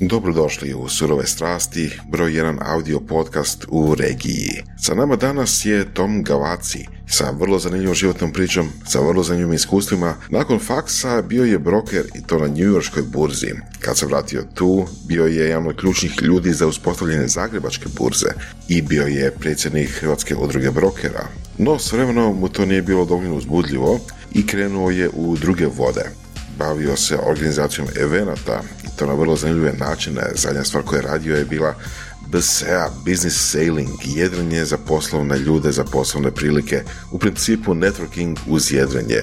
Dobrodošli u Surove strasti, broj jedan audio podcast u regiji. Sa nama danas je Tom Gavaci, sa vrlo zanimljivom životnom pričom, sa vrlo zanimljivim iskustvima. Nakon faksa bio je broker i to na New Yorkskoj burzi. Kad se vratio tu, bio je jedan od ključnih ljudi za uspostavljanje Zagrebačke burze i bio je predsjednik Hrvatske udruge brokera. No, s vremenom mu to nije bilo dovoljno uzbudljivo i krenuo je u druge vode bavio se organizacijom evenata i to na vrlo zanimljive načine. Zadnja stvar koju je radio je bila BSA, Business Sailing, jedrenje za poslovne ljude, za poslovne prilike, u principu networking uz jedrenje.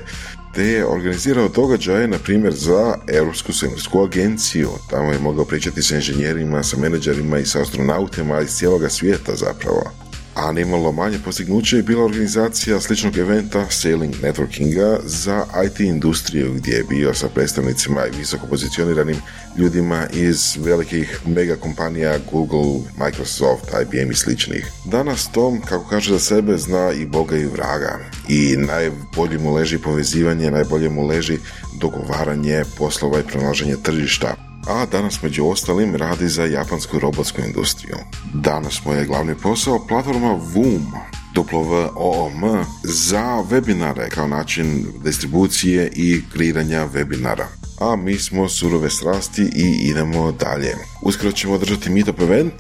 Te je organizirao događaje, na primjer, za Europsku svemirsku agenciju. Tamo je mogao pričati sa inženjerima, sa menadžerima i sa astronautima iz cijeloga svijeta zapravo a nimalo manje postignuće je bila organizacija sličnog eventa Sailing Networkinga za IT industriju gdje je bio sa predstavnicima i visoko pozicioniranim ljudima iz velikih mega kompanija Google, Microsoft, IBM i sličnih. Danas Tom, kako kaže za sebe, zna i Boga i vraga i najbolje mu leži povezivanje, najbolje mu leži dogovaranje poslova i pronalaženje tržišta a danas među ostalim radi za japansku robotsku industriju. Danas mu je glavni posao platforma Voom, WOOM, za webinare kao način distribucije i kreiranja webinara. A mi smo surove strasti i idemo dalje. Uskoro ćemo održati meetup event,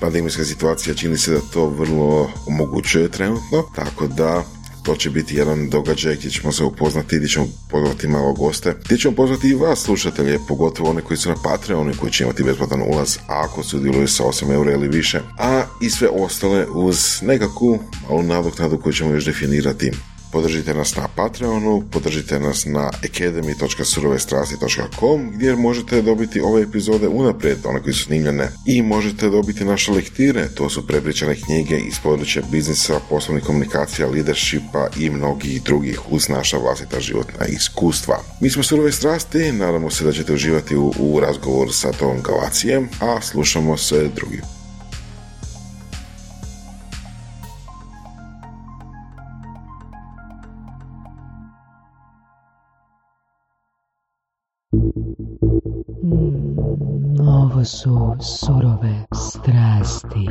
pandemijska situacija čini se da to vrlo omogućuje trenutno, tako da to će biti jedan događaj gdje ćemo se upoznati, gdje ćemo pozvati malo goste, gdje ćemo pozvati i vas slušatelje, pogotovo one koji su na Patreonu koji će imati besplatan ulaz ako sudjeluju sa 8 eura ili više, a i sve ostale uz nekakvu malu nadoknadu koju ćemo još definirati. Podržite nas na Patreonu, podržite nas na academy.surovestrasti.com gdje možete dobiti ove epizode unaprijed, one koje su snimljene i možete dobiti naše lektire, to su prepričane knjige iz područja biznisa, poslovnih komunikacija, leadershipa i mnogih drugih uz naša vlastita životna iskustva. Mi smo Surove strasti, nadamo se da ćete uživati u, u razgovoru sa Tom Galacijem, a slušamo se drugi Ovo su surove strasti.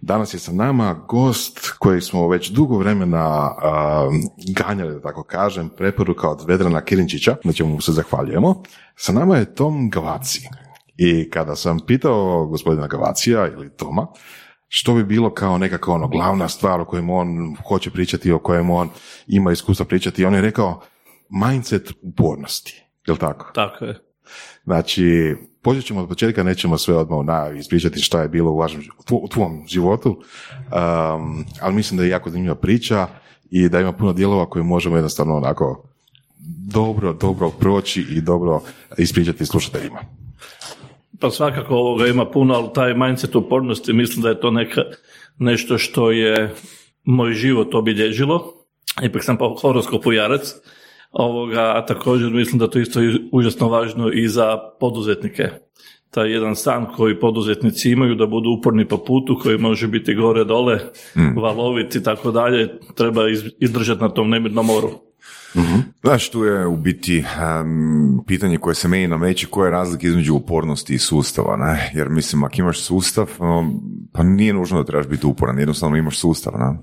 Danas je sa nama gost koji smo već dugo vremena ganjali, da tako kažem, preporuka od Vedrana Kirinčića, na čemu mu se zahvaljujemo. Sa nama je Tom Gavaci. I kada sam pitao gospodina Gavacija ili Toma, što bi bilo kao nekako ono glavna stvar o kojem on hoće pričati, o kojem on ima iskustva pričati, on je rekao mindset upornosti. Jel tako? Tako je. Znači, počet ćemo od početka, nećemo sve odmah na ispričati šta je bilo u, vašem, u tvom životu, um, ali mislim da je jako zanimljiva priča i da ima puno dijelova koje možemo jednostavno onako dobro, dobro proći i dobro ispričati slušateljima. Pa svakako ovoga ima puno, ali taj mindset upornosti, mislim da je to neka, nešto što je moj život obilježilo. Ipak sam po horoskopu jarac, Ovoga, a također mislim da to isto užasno važno i za poduzetnike. Taj jedan san koji poduzetnici imaju da budu uporni po putu koji može biti gore dole, mm. valoviti i tako dalje, treba izdržati na tom nemirnom moru. mm Znaš, tu je u biti pitanje koje se meni nameće, koja je razlika između upornosti i sustava, ne? Jer mislim, ako imaš sustav, pa nije nužno da trebaš biti uporan, jednostavno imaš sustav, ne?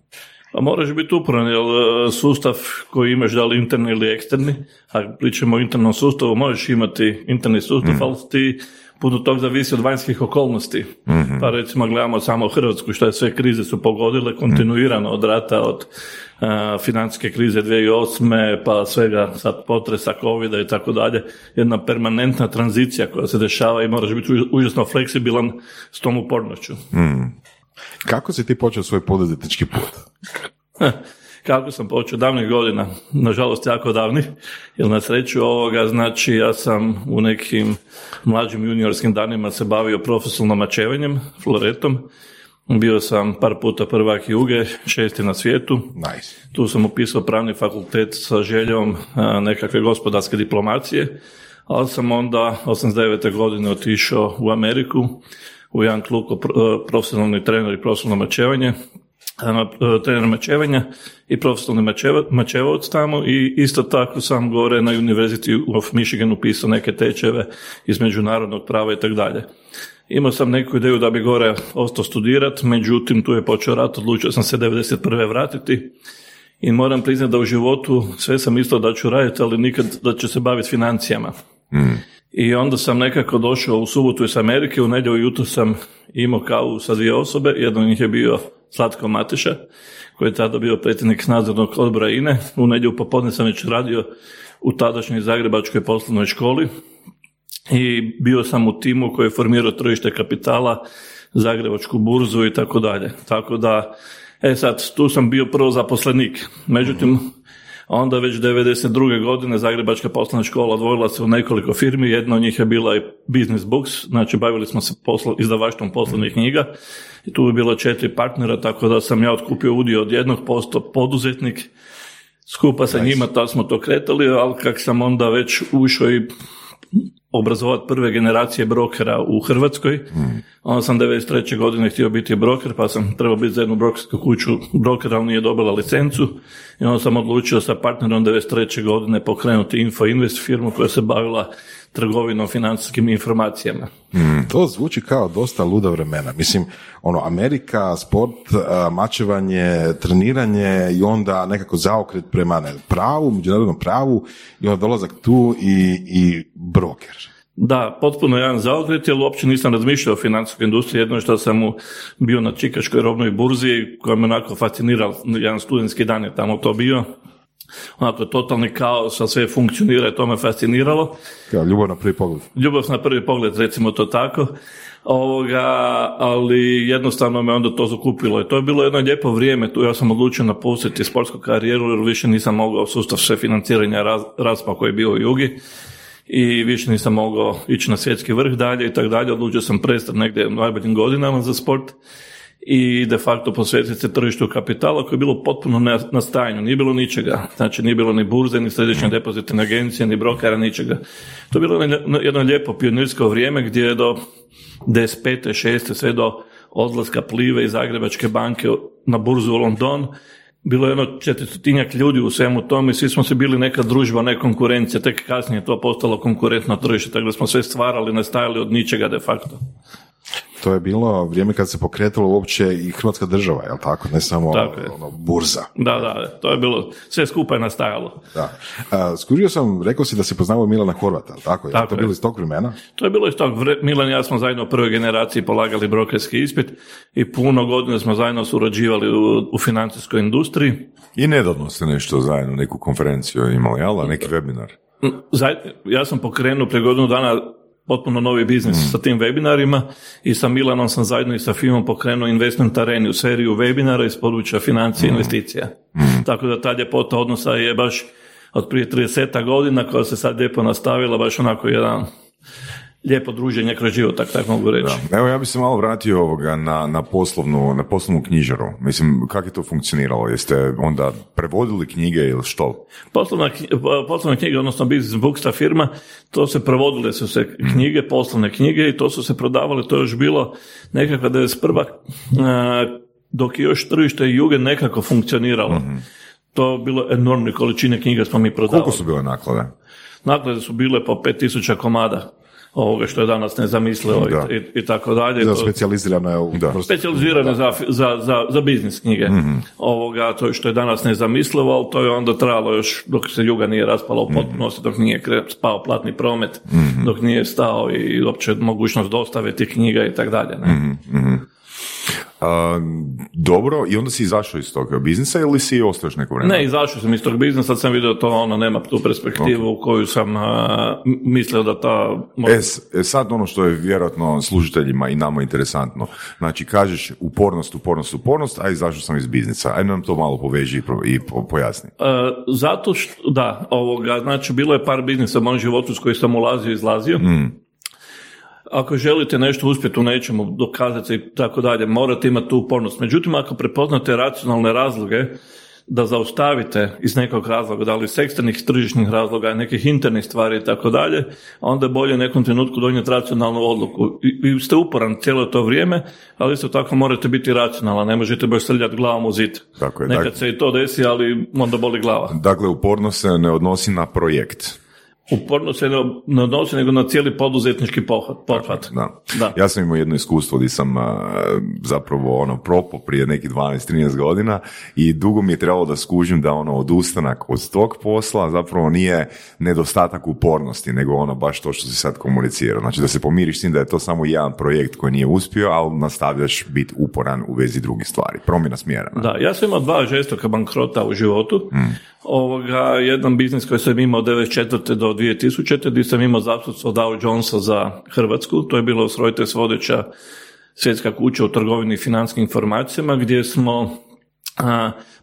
A moraš biti uporan, jer e, sustav koji imaš, da li interni ili eksterni, a pričamo o internom sustavu, možeš imati interni sustav, mm. ali ti puno tog zavisi od vanjskih okolnosti. mm Pa recimo gledamo samo Hrvatsku, što je sve krize su pogodile kontinuirano od rata, od uh, financijske krize 2008. pa svega sad potresa, covida i tako dalje. Jedna permanentna tranzicija koja se dešava i moraš biti užasno fleksibilan s tom upornošću. Mm. Kako si ti počeo svoj poduzetnički put? Kako sam počeo davnih godina, nažalost jako davnih, jer na sreću ovoga, znači ja sam u nekim mlađim juniorskim danima se bavio profesionalnom mačevanjem, floretom, bio sam par puta prvak Juge, šesti na svijetu. Nice. Tu sam upisao pravni fakultet sa željom nekakve gospodarske diplomacije, ali sam onda 89. godine otišao u Ameriku u jedan klub profesionalni trener i profesionalno mačevanje ono, trener mačevanja i profesionalni mačeva, mačevac tamo i isto tako sam gore na University of Michigan upisao neke tečeve iz međunarodnog prava i tako dalje. Imao sam neku ideju da bi gore ostao studirat, međutim tu je počeo rat, odlučio sam se 91. vratiti i moram priznati da u životu sve sam isto da ću raditi, ali nikad da ću se baviti financijama. I onda sam nekako došao u subotu iz Amerike, u nedjelju jutro sam imao kavu sa dvije osobe, jedan od njih je bio Slatko Mateša, koji je tada bio predsjednik nadzornog odbora INE. U nedjelju popodne sam već radio u tadašnjoj Zagrebačkoj poslovnoj školi i bio sam u timu koji je formirao tržište kapitala, Zagrebačku burzu i tako dalje. Tako da, e sad, tu sam bio prvo zaposlenik. Međutim, onda već 92. godine Zagrebačka poslovna škola odvojila se u nekoliko firmi, jedna od njih je bila i Business Books, znači bavili smo se poslo, izdavaštvom poslovnih knjiga i tu je bilo četiri partnera, tako da sam ja otkupio udio od jednog posto poduzetnik, skupa sa njima, tad smo to kretali, ali kak sam onda već ušao i obrazovati prve generacije brokera u Hrvatskoj. Onda sam 93. godine htio biti broker, pa sam trebao biti za jednu brokersku kuću brokera, ali nije dobila licencu. I onda sam odlučio sa partnerom 93. godine pokrenuti Info Invest firmu koja se bavila trgovinom financijskim informacijama. To zvuči kao dosta luda vremena. Mislim, ono, Amerika, sport, a, mačevanje, treniranje i onda nekako zaokret prema ne, pravu, međunarodnom pravu i onda dolazak tu i, i broker. Da, potpuno jedan zaokret, jer uopće nisam razmišljao o financijskoj industriji, jedno je što sam u, bio na Čikaškoj robnoj burzi, koja me onako fascinirala, jedan studentski dan je tamo to bio, onako totalni kaos, a sve funkcionira i to me fasciniralo. Kao ljubav na prvi pogled. Ljubav na prvi pogled, recimo to tako. Ovoga, ali jednostavno me onda to zakupilo i to je bilo jedno lijepo vrijeme, tu ja sam odlučio napustiti sportsku karijeru jer više nisam mogao sustav sve financiranja raz, raspa koji je bio u Jugi i više nisam mogao ići na svjetski vrh dalje i tako dalje, odlučio sam prestati negdje u najboljim godinama za sport i de facto posvetiti se tržištu kapitala koje je bilo potpuno na, stajanju, nije bilo ničega, znači nije bilo ni burze, ni središnje depozitne agencije, ni brokera, ničega. To je bilo jedno, lijepo pionirsko vrijeme gdje je do 15. 6. sve do odlaska Plive i Zagrebačke banke na burzu u London, bilo je jedno četiristotinjak ljudi u svemu tome i svi smo se bili neka družba, ne konkurencija, tek kasnije je to postalo konkurentno tržište, tako da smo sve stvarali, nastajali od ničega de facto. To je bilo vrijeme kad se pokretalo uopće i Hrvatska država, jel tako? Ne samo Tako je. ono, burza. Da, da, to je bilo, sve skupa je nastajalo. Da. A, skužio sam, rekao si da si poznavao Milana Horvata, jel tako? Je Tako to je. bilo iz tog vremena? To je bilo iz tog, vre- Milan i ja smo zajedno u prvoj generaciji polagali brokerski ispit i puno godina smo zajedno surađivali u, u financijskoj industriji. I nedavno ste nešto zajedno, neku konferenciju imali, jel? Neki webinar. Zaj- ja sam pokrenuo prije godinu dana potpuno novi biznis sa tim webinarima i sa Milanom sam zajedno i sa firmom pokrenuo Investment Areni u seriju webinara iz područja financije i investicija. Tako da ta ljepota odnosa je baš od prije 30 godina koja se sad lijepo nastavila, baš onako jedan lijepo druženje kroz život, tak, tako mogu reći. Evo ja bih se malo vratio ovoga na, na, poslovnu, na poslovnu knjižaru. Mislim, kako je to funkcioniralo? Jeste onda prevodili knjige ili što? Poslovna, poslovna knjiga, odnosno Business Books, ta firma, to se provodile su se knjige, poslovne knjige i to su se prodavale, to je još bilo nekakva 91. a, dok je još tržište juge nekako funkcioniralo. To je bilo enormne količine knjiga smo mi prodavali. Koliko su bile naklade? Naklade su bile po 5000 komada ovoga što je danas nezamislivo Da. i, i tako dalje. Za specijalizirane u specijalizirane za, za, za, za biznis knjige. Ovoga, to je što je danas nezamislivo, ali to je onda trajalo još dok se juga nije raspala u potpunosti, dok nije kre- spao platni promet, dok nije stao i uopće mogućnost dostave tih knjiga i tako dalje. ne. Dobro, i onda si izašao iz toga biznisa ili si ostao još neko vrijeme? Ne, izašao sam iz tog biznisa, sad sam vidio to ono, nema tu perspektivu u koju sam m- mislio da ta... može- E, sad ono što je vjerojatno služiteljima i nama interesantno. Znači, kažeš upornost, upornost, upornost, a izašao sam iz biznisa. Ajde nam to malo poveži i, pro- i po- pojasni. E, zato što, da, ovoga, znači bilo je par biznisa u mojem životu s koji sam ulazio i izlazio. Ako želite nešto uspjeti u nečemu, dokazati i tako dalje, morate imati tu upornost. Međutim, ako prepoznate racionalne razloge da zaustavite iz nekog razloga, da li iz eksternih tržišnih razloga, nekih internih stvari i tako dalje, onda je bolje u nekom trenutku donijeti racionalnu odluku. I, vi ste uporan cijelo to vrijeme, ali isto tako morate biti racionalni, ne možete baš srljati glavom u zid. Tako je, Nekad dakle- se i to desi, ali onda boli glava. Dakle, uporno se ne odnosi na projekt. Uporno se ne odnosi nego na cijeli poduzetnički pohvat. pothvat. Da. Da. Ja sam imao jedno iskustvo gdje sam zapravo ono propo prije nekih 12-13 godina i dugo mi je trebalo da skužim da ono odustanak od tog posla zapravo nije nedostatak upornosti, nego ono baš to što si sad komunicirao. Znači da se pomiriš s tim da je to samo jedan projekt koji nije uspio, ali nastavljaš biti uporan u vezi drugih stvari. Promjena smjera. ne? Da, ja sam imao dva žestoka bankrota u životu. Ovoga, jedan biznis koji sam imao od 94. do 2000. gdje sam imao zastupstvo Dow Jonesa za Hrvatsku. To je bilo Reuters vodeća svjetska kuća u trgovini i financijskim informacijama gdje smo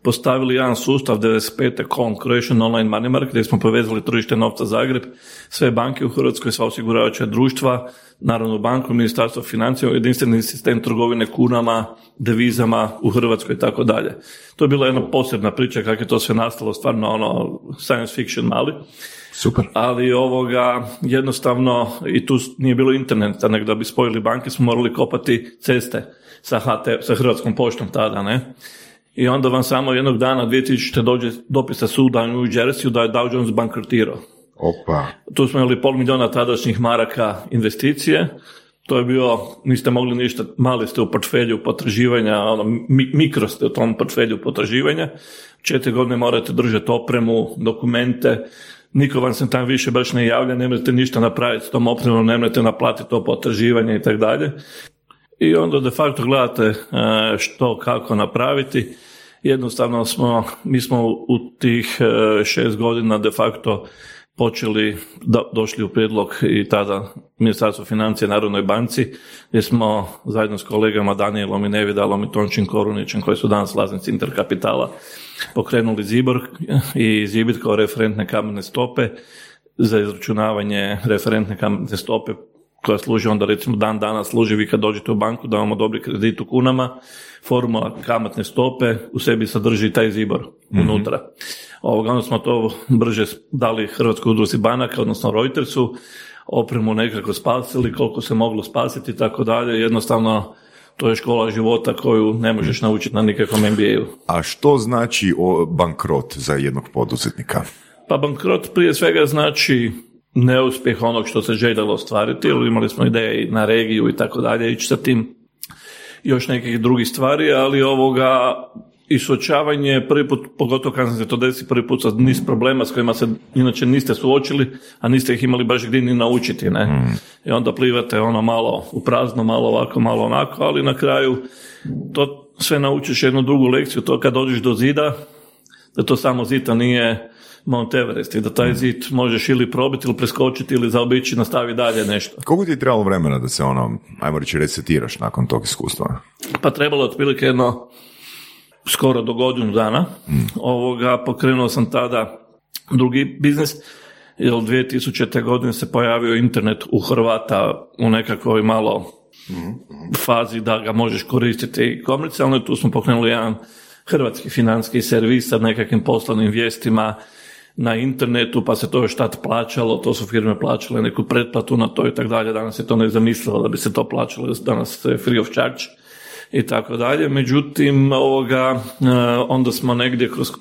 postavili jedan sustav 95. Colon Croatian Online Money Market gdje smo povezali tržište novca Zagreb, sve banke u Hrvatskoj, sva osiguravajuća društva, Narodnu banku, Ministarstvo financija, jedinstveni sistem trgovine kunama, devizama u Hrvatskoj i tako dalje. To je bila jedna posebna priča kako je to sve nastalo, stvarno ono science fiction mali Super. ali ovoga jednostavno i tu nije bilo interneta, nego da bi spojili banke smo morali kopati ceste sa, HT, sa Hrvatskom poštom tada, ne? I onda vam samo jednog dana 2000. dođe dopisa suda u New Jersey da je Dow Jones bankrotirao. Opa. Tu smo imali pol milijuna tadašnjih maraka investicije, to je bio, niste mogli ništa, mali ste u portfelju potraživanja, ono, mi- mikro ste u tom portfelju potraživanja, četiri godine morate držati opremu, dokumente, niko vam se tam više baš ne javlja, ne možete ništa napraviti s tom opremom, ne možete naplatiti to potraživanje i tako dalje. I onda de facto gledate e, što, kako napraviti. Jednostavno smo, mi smo u tih e, šest godina de facto počeli, da, došli u prijedlog i tada Ministarstvo financija Narodnoj banci, gdje smo zajedno s kolegama Danielom i Nevidalom i Tončin Korunićem, koji su danas vlasnici Interkapitala, pokrenuli Zibor i Zibit kao referentne kamatne stope za izračunavanje referentne kamatne stope koja služi onda recimo dan danas služi vi kad dođete u banku da vam odobri kredit u kunama, formula kamatne stope u sebi sadrži taj zibor unutra. Ovoga, onda smo to brže dali Hrvatskoj udruzi banaka, odnosno Reutersu, opremu nekako spasili, koliko se moglo spasiti i tako dalje. Jednostavno, to je škola života koju ne možeš naučiti na nikakvom MBA-u. A što znači o bankrot za jednog poduzetnika? Pa bankrot prije svega znači neuspjeh onog što se željelo ostvariti, jer imali smo ideje i na regiju i tako dalje, ići sa tim još nekih drugih stvari, ali ovoga i suočavanje prvi put, pogotovo kad se to desi prvi put sa niz problema s kojima se inače niste suočili, a niste ih imali baš gdje ni naučiti, ne? I onda plivate ono malo u prazno, malo ovako, malo onako, ali na kraju to sve naučiš jednu drugu lekciju, to kad dođeš do zida, da to samo zid, a nije Mount Everest i da taj zid možeš ili probiti ili preskočiti ili zaobići i nastavi dalje nešto. Koliko ti je trebalo vremena da se ono, ajmo reći, resetiraš nakon tog iskustva? Pa trebalo je otprilike jedno skoro do godinu dana. Ovoga, pokrenuo sam tada drugi biznis, jer 2000. godine se pojavio internet u Hrvata u nekakvoj malo fazi da ga možeš koristiti komercijalno i tu smo pokrenuli jedan hrvatski financijski servis sa nekakvim poslovnim vijestima na internetu, pa se to još tad plaćalo, to su firme plaćale neku pretplatu na to i tako dalje, danas je to nezamislivo da bi se to plaćalo, danas je free of charge i tako dalje. Međutim, ovoga, e, onda smo negdje kroz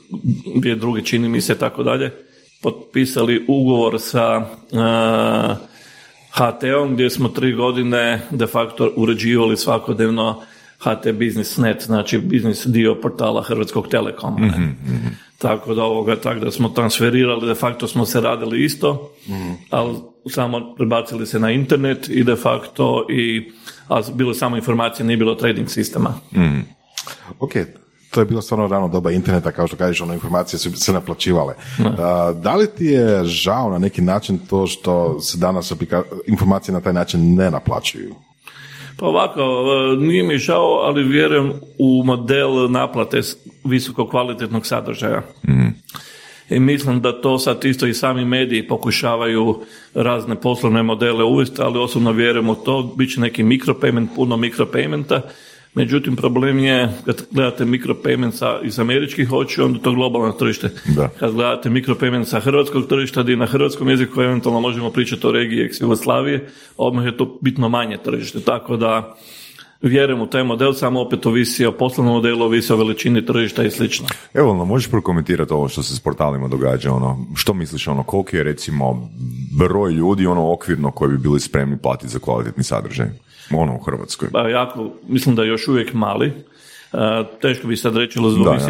dvije druge čini mi se tako dalje, potpisali ugovor sa e, HT-om gdje smo tri godine de facto uređivali svakodnevno HT Business Net, znači biznis dio portala Hrvatskog telekoma. ne. Tako da ovoga, tako da smo transferirali, de facto smo se radili isto, ali samo prebacili se na internet i de facto i ali bilo samo informacije, nije bilo trading sistema. Ok, to je bilo stvarno rano doba interneta, kao što kažeš, ono informacije su se naplaćivale. A, da li ti je žao na neki način to što se danas aplika- informacije na taj način ne naplaćuju? Pa ovako, e, nije mi žao, ali vjerujem u model naplate visoko kvalitetnog sadržaja. I mislim da to sad isto i sami mediji pokušavaju razne poslovne modele uvesti, ali osobno vjerujem u to, bit će neki mikropayment, puno mikropaymenta, Međutim, problem je kad gledate mikropayments iz američkih očiju, onda to globalno tržište. Da. Kad gledate mikropayment sa hrvatskog tržišta, gdje na hrvatskom jeziku eventualno možemo pričati o regiji ex Jugoslavije, odmah je to bitno manje tržište. Tako da vjerujem u taj model, samo opet ovisi o poslovnom modelu, ovisi o veličini tržišta i slično. Evo, no, možeš prokomentirati ovo što se s portalima događa, ono, što misliš, ono, koliki je recimo broj ljudi, ono, okvirno koji bi bili spremni platiti za kvalitetni sadržaj, ono, u Hrvatskoj? Pa jako, mislim da je još uvijek mali. Uh, teško bi sad reći,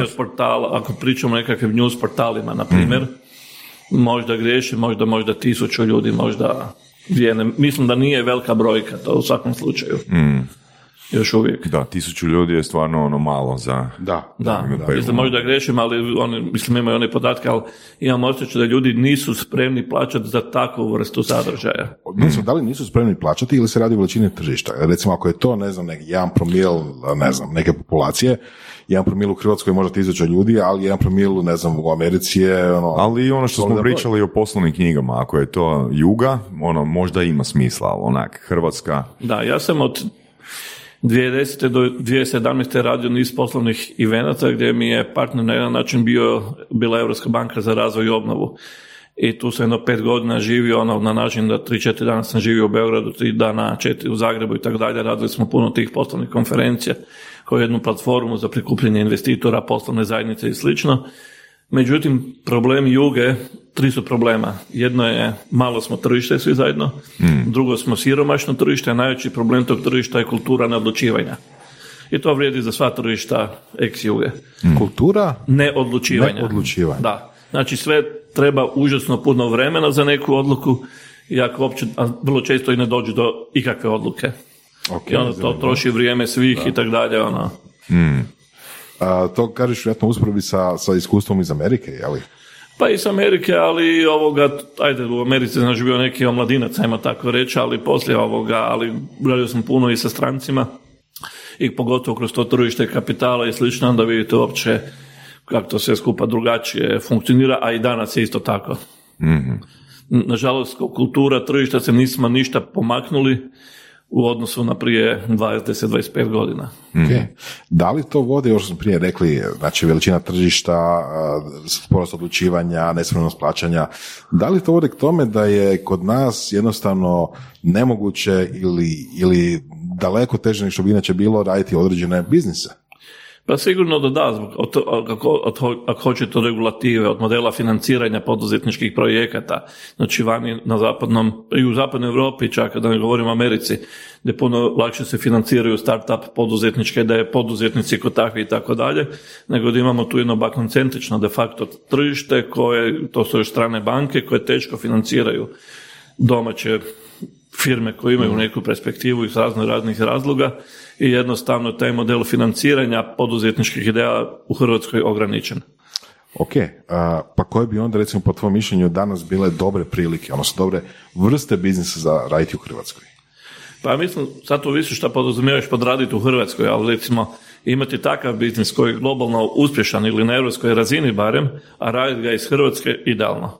jasno. portala, ako pričamo o nekakvim news portalima, na primjer, možda griješi, možda, možda tisuću ljudi, možda dvije, mislim da nije velika brojka, to u svakom slučaju. Još uvijek. Da, tisuću ljudi je stvarno ono malo za... Da, Da, pa mislim, možda grešim, ali oni, mislim, imaju one podatke, ali imam osjećaj da ljudi nisu spremni plaćati za takvu vrstu sadržaja. Mislim, da li nisu spremni plaćati ili se radi o veličini tržišta? Recimo, ako je to, ne znam, neki jedan promil, ne znam, neke populacije, jedan promil u Hrvatskoj je možda tisuća ljudi, ali jedan promil, ne znam, u Americi je, ono... Ali i ono što smo pričali o poslovnim knjigama, ako je to juga, ono, možda ima smisla, ali onak, Hrvatska, Da, ja sam od 2010. do 2017. radio niz poslovnih evenata gdje mi je partner na jedan način bio, bila Europska banka za razvoj i obnovu. I tu sam jedno pet godina živio ono, na način da tri, četiri dana sam živio u Beogradu, tri dana, četiri u Zagrebu i tako dalje. Radili smo puno tih poslovnih konferencija kao jednu platformu za prikupljanje investitora, poslovne zajednice i slično. Međutim, problem Juge, tri su problema. Jedno je, malo smo tržište svi zajedno, drugo smo siromašno tržište, a najveći problem tog tržišta je kultura neodlučivanja. I to vrijedi za sva tržišta ex Juge. Kultura, Neodlučivanja. Neodlučivanja. Da. Znači sve treba užasno puno vremena za neku odluku i ako uopće, a vrlo često i ne dođe do ikakve odluke. ok, I onda to troši vrijeme svih i tako dalje. Ono. A, to kažeš vjerojatno usporedbi sa, sa iskustvom iz Amerike, je li? Pa iz Amerike, ali ovoga, ajde, u Americi znaš bio neki omladinac, ajmo tako reći, ali poslije ovoga, ali radio sam puno i sa strancima i pogotovo kroz to tržište kapitala i slično, onda vidite uopće kako to sve skupa drugačije funkcionira, a i danas je isto tako. Nažalost, kao kultura tržišta se nismo ništa pomaknuli u odnosu na prije 20-25 godina. Ok. Da li to vodi, još smo prije rekli, znači veličina tržišta, sporost odlučivanja, nespremnost plaćanja, da li to vodi k tome da je kod nas jednostavno nemoguće ili, ili daleko teže nego što bi inače bilo raditi određene biznise? Pa sigurno da da, zbog, od, ako, od- ako hoćete od regulative, od modela financiranja poduzetničkih projekata, znači vani na zapadnom, i u zapadnoj Europi čak, da ne govorim o Americi, gdje puno lakše se financiraju start-up poduzetničke ideje, poduzetnici kod takvi i tako dalje, nego da imamo tu jedno bakoncentrično de facto tržište koje, to su još strane banke, koje teško financiraju domaće firme koje imaju neku perspektivu iz razno raznih razloga i jednostavno taj model financiranja poduzetničkih ideja u Hrvatskoj ograničen. Ok, a, pa koje bi onda recimo po tvojom mišljenju danas bile dobre prilike, odnosno dobre vrste biznisa za raditi u Hrvatskoj? Pa mislim, sad to više šta pod raditi u Hrvatskoj, ali recimo imati takav biznis koji je globalno uspješan ili na europskoj razini barem, a raditi ga iz Hrvatske idealno.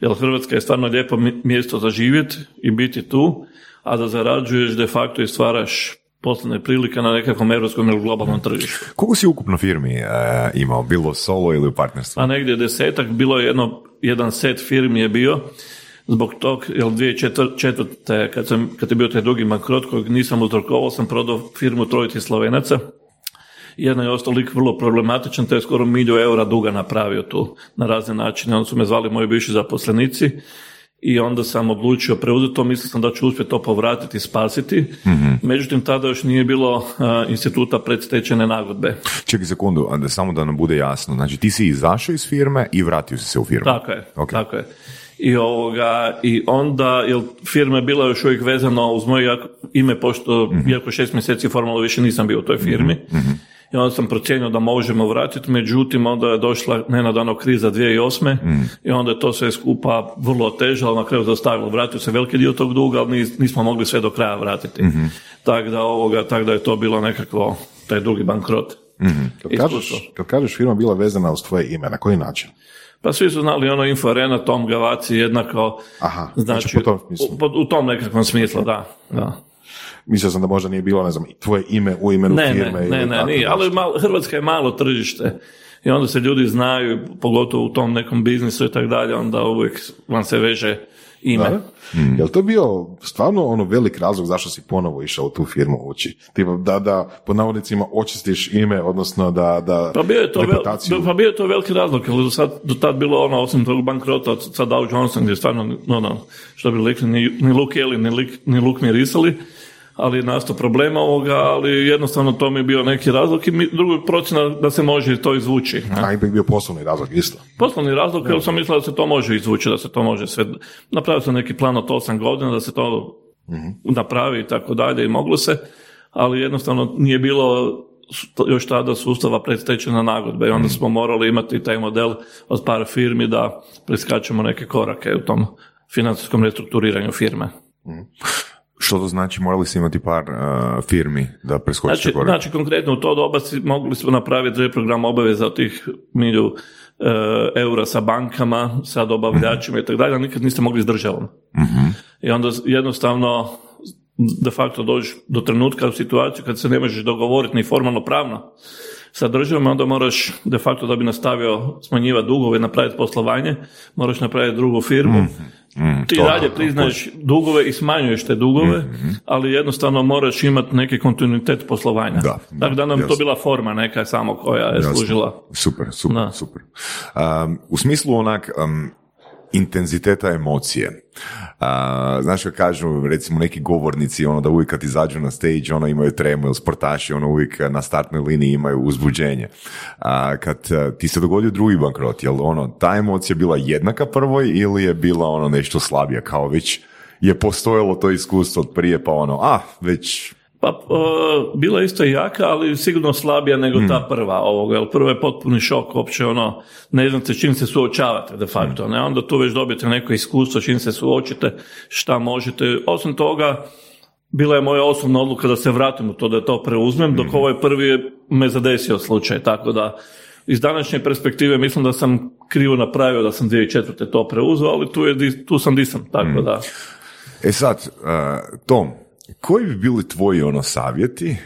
Jer Hrvatska je stvarno lijepo mjesto za živjeti i biti tu, a da zarađuješ de facto i stvaraš poslovne prilike na nekakvom europskom ili globalnom tržištu. koliko si ukupno firmi e, imao, bilo solo ili u partnerstvu? a negdje desetak, bilo je jedno, jedan set firmi je bio, zbog tog, jer 2004. kad, sam, kad je bio taj drugi bankrot kojeg nisam uzrokovao, sam prodao firmu trojici Slovenaca. Jedan je ostao lik vrlo problematičan, te je skoro milju eura duga napravio tu na razne načine. Onda su me zvali moji bivši zaposlenici i onda sam odlučio preuzeti to, mislio sam da ću uspjeti to povratiti i spasiti. Međutim, tada još nije bilo a, instituta predstečene nagodbe. Čekaj sekundu, da samo da nam bude jasno. Znači ti si izašao iz firme i vratio si se u firmu. Tako je, Ok. tako je. I, ovoga, I onda, jer firma je bila još uvijek vezana uz moje ime, pošto iako šest mjeseci formalno više nisam bio u toj firmi. I onda sam procijenio da možemo vratiti, međutim onda je došla nenadano kriza 2008. I onda je to sve skupa vrlo težalo, na kraju zastavilo. Vratio se veliki dio tog duga, ali nis- nismo mogli sve do kraja vratiti. Tako da, ovoga, tako da je to bilo nekakvo, taj drugi bankrot. Kad kažeš, kad kažeš firma bila vezana uz tvoje ime, na koji način? Pa svi su znali ono info arena, Tom Gavaci jednako. Aha, znači po tom. U, u tom nekakvom smislu, da. da. Mislio sam da možda nije bilo, ne znam, tvoje ime u imenu Ne, firme. ne, ili ne, ne, nije, ali malo, Hrvatska je malo tržište i onda se ljudi znaju, pogotovo u tom nekom biznisu i tako dalje, onda uvijek vam se veže ime. Da? Jel to bio stvarno ono velik razlog zašto si ponovo išao u tu firmu ući? Tipa da, da pod navodnicima očistiš ime, odnosno da, da Pa bio je to, vel, reputaciju. pa bio je to veliki razlog, jer do, sad, do tad bilo ono, osim tog bankrota od- sa Dow Johnson, gdje stvarno, ono, što bi rekli, ni, ni Luke Kelly, ni, lik, ni luk mirisali, ali je nastao problema ovoga, ali jednostavno to mi je bio neki razlog i mi, druga procjena da se može to izvući. ne. A ipak bio poslovni razlog isto. Poslovni razlog, jer sam mislio da se to može izvući, da se to može sve, napravio sam neki plan od 8 godina, da se to napravi i tako dalje i moglo se, ali jednostavno nije bilo još tada sustava predstečajne nagodbe i onda smo morali imati taj model od par firmi da preskačemo neke korake u tom financijskom restrukturiranju firme. Što to znači, morali ste imati par uh, firmi da preskočite Znači, korak? znači, konkretno u to doba si, mogli smo napraviti reprogram obaveza od tih milju e, eura sa bankama, sa dobavljačima i tako dalje, ali nikad niste mogli s državom. I onda jednostavno de facto dođeš do trenutka u situaciju kad se ne možeš dogovoriti ni formalno pravno sa državom, onda moraš de facto da bi nastavio smanjivati dugove i napraviti poslovanje, moraš napraviti drugu firmu. Ti to, dalje to, priznaješ dugove i smanjuješ te dugove, ali jednostavno moraš imati neki kontinuitet poslovanja. Da, da, Tako da nam to jasno. bila forma neka samo koja je Jasno. služila. Super, super, Da. super. Um, u smislu onak um, intenziteta emocije. Uh, znaš kad kažu recimo neki govornici ono da uvijek kad izađu na stage ono imaju tremu ili sportaši ono uvijek na startnoj liniji imaju uzbuđenje. A kad ti se dogodio drugi bankrot, jel ono ta emocija bila jednaka prvoj ili je bila ono nešto slabija kao već je postojalo to iskustvo od prije pa ono ah već Pa, e, bila je isto jaka, ali sigurno slabija nego ta prva ovoga, jer prvo je potpuni šok, uopće ono, ne znate s čim se suočavate de facto, ne, onda tu već dobijete neko iskustvo, čim se suočite, šta možete, osim toga, bila je moja osobna odluka da se vratim u to, da to preuzmem, dok ovaj prvi je me zadesio slučaj, tako da iz današnje perspektive mislim da sam krivo napravio da sam 2004. to preuzeo, ali tu, je, tu sam di sam, tako da... E sad, uh, Tom, koji bi bili tvoji ono savjeti,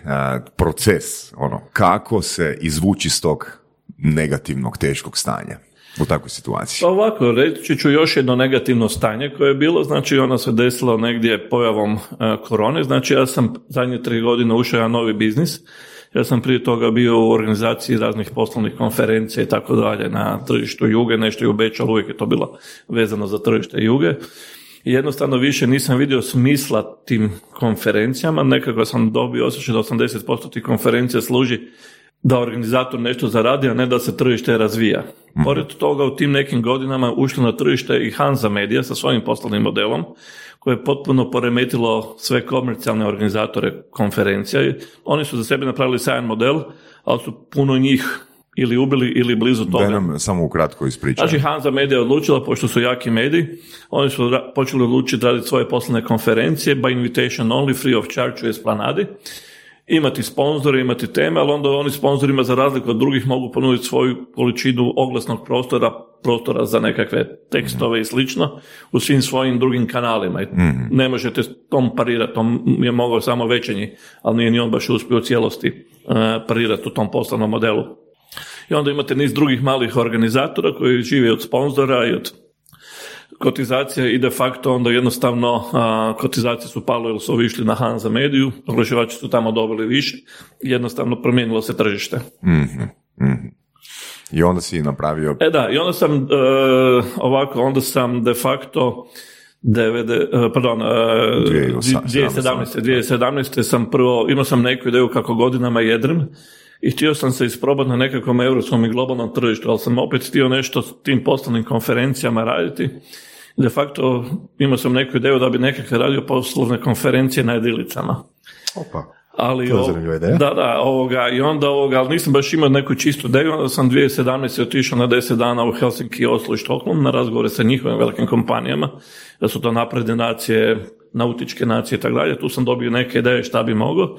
proces, ono, kako se izvući iz tog negativnog, teškog stanja u takvoj situaciji? Pa ovako, reći ću još jedno negativno stanje koje je bilo, znači ono se desilo negdje pojavom korone, znači ja sam zadnje tri godine ušao jedan novi biznis, ja sam prije toga bio u organizaciji raznih poslovnih konferencija i tako dalje na tržištu Juge, nešto je u Beču, uvijek je to bilo vezano za tržište Juge. Jednostavno više nisam vidio smisla tim konferencijama, nekako sam dobio osjećaj da 80% tih konferencija služi da organizator nešto zaradi, a ne da se tržište razvija. Pored toga u tim nekim godinama ušlo na tržište i Hanza Media sa svojim poslovnim modelom, koje je potpuno poremetilo sve komercijalne organizatore konferencija. Oni su za sebe napravili sjajan model, ali su puno njih ili ubili ili blizu toga. Da nam samo ukratko ispričaj. Znači Hanza Media odlučila, pošto su jaki mediji, oni su ra- počeli odlučiti raditi svoje poslovne konferencije by invitation only, free of charge u Esplanadi. Imati sponzore, imati teme, ali onda oni sponzorima za razliku od drugih mogu ponuditi svoju količinu oglasnog prostora, prostora za nekakve tekstove i slično u svim svojim drugim kanalima. I Ne možete tom parirati, tom je mogao samo većenji, ali nije ni on baš uspio u cijelosti eh, parirati u tom poslovnom modelu. I onda imate niz drugih malih organizatora koji žive od sponzora i od kotizacije i de facto onda jednostavno a, kotizacije su palo jer su ovi išli na Hanza Mediju, oglašivači su tamo dobili više i jednostavno promijenilo se tržište. I onda si napravio... E da, i onda sam e, ovako, onda sam de facto 90, e, pardon, e, 2017. 2017. 2017. sam prvo, imao sam neku ideju kako godinama jedrim i htio sam se isprobati na nekakvom europskom i globalnom tržištu, ali sam opet htio nešto s tim poslovnim konferencijama raditi. De facto imao sam neku ideju da bi nekakve radio poslovne konferencije na jedilicama. Opa. Ali To je ideja. Da, da, ovoga, i onda ovoga, ali nisam baš imao neku čistu ideju, onda sam 2017. otišao na 10 dana u Helsinki, Oslo i Štokholm na razgovore sa njihovim velikim kompanijama, da su to napredne nacije, nautičke nacije i tako dalje, tu sam dobio neke ideje šta bi mogao.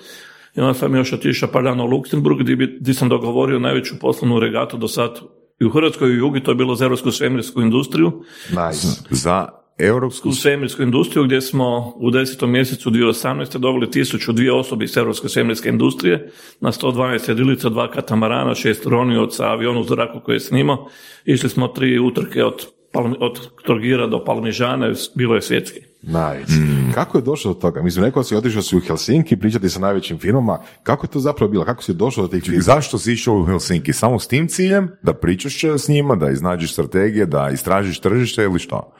I onda sam još otišao par dana u Luksemburg gdje, bi, gdje sam dogovorio najveću poslovnu regatu do sad i u Hrvatskoj i u Jugi, to je bilo za europsku svemirsku industriju. Nice. Za europsku... svemirsku industriju gdje smo u desetom mjesecu 2018. doveli tisuću dvije osobe iz europske svemirske industrije na 112 jedilica, dva katamarana, šest ronioca, avion u zraku koji je snimao. Išli smo tri utrke od, od Trogira do Palmižana, bilo je svjetski. Nice. Kako je došlo do toga? Mislim, rekao si, otišao si u Helsinki, pričati sa najvećim firmama. Kako je to zapravo bilo? Kako si došao do tih firma? Zašto si išao u Helsinki? Samo s tim ciljem? Da pričaš s njima, da iznađeš strategije, da istražiš tržište ili što?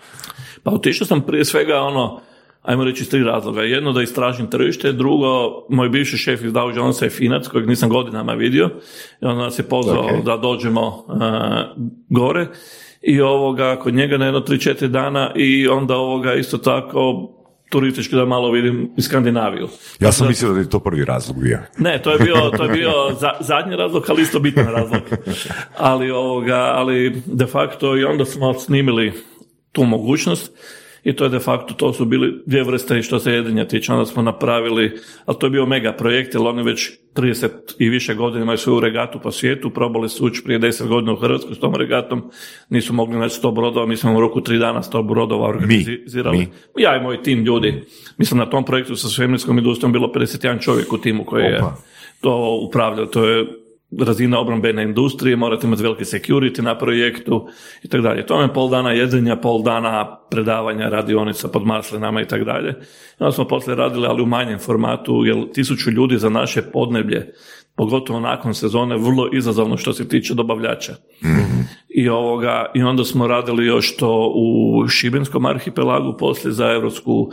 Pa otišao sam prije svega ono, ajmo reći iz tri razloga. Jedno da istražim tržište, drugo, moj bivši šef iz Dow Jonesa je Finac, kojeg nisam godinama vidio. I onda nas je pozvao Ok. da dođemo uh, gore. I ovoga, kod njega na jedno 3-4 dana i onda ovoga isto tako turistički da malo vidim i Skandinaviju. Ja sam mislio da je to prvi razlog bio. Ne, to je bio, to je bio za- zadnji razlog, ali isto bitan razlog. Ali, ovoga, ali de facto i onda smo snimili tu mogućnost i to je de facto, to su bili dvije vrste i što se jedinja tiče, onda smo napravili, ali to je bio mega projekt, jer oni već 30 i više godina imaju svoju regatu po svijetu, probali su ući prije 10 godina u Hrvatsku s tom regatom, nisu mogli naći 100 brodova, mi smo u roku 3 dana 100 brodova organizirali. mi. Ja i moj tim ljudi. Mislim, na tom projektu sa svemirskom industrijom bilo 51 čovjek u timu koji je Opa. to upravljao. To je razina obrambene industrije, morate imati veliki security na projektu i tako dalje. To je pol dana jedenja, pol dana predavanja radionica pod maslinama i tako dalje. Onda smo poslije radili, ali u manjem formatu, jer tisuću ljudi za naše podneblje, pogotovo nakon sezone, vrlo izazovno što se tiče dobavljača. I, ovoga, I onda smo radili još to u Šibenskom arhipelagu, poslije za Europsku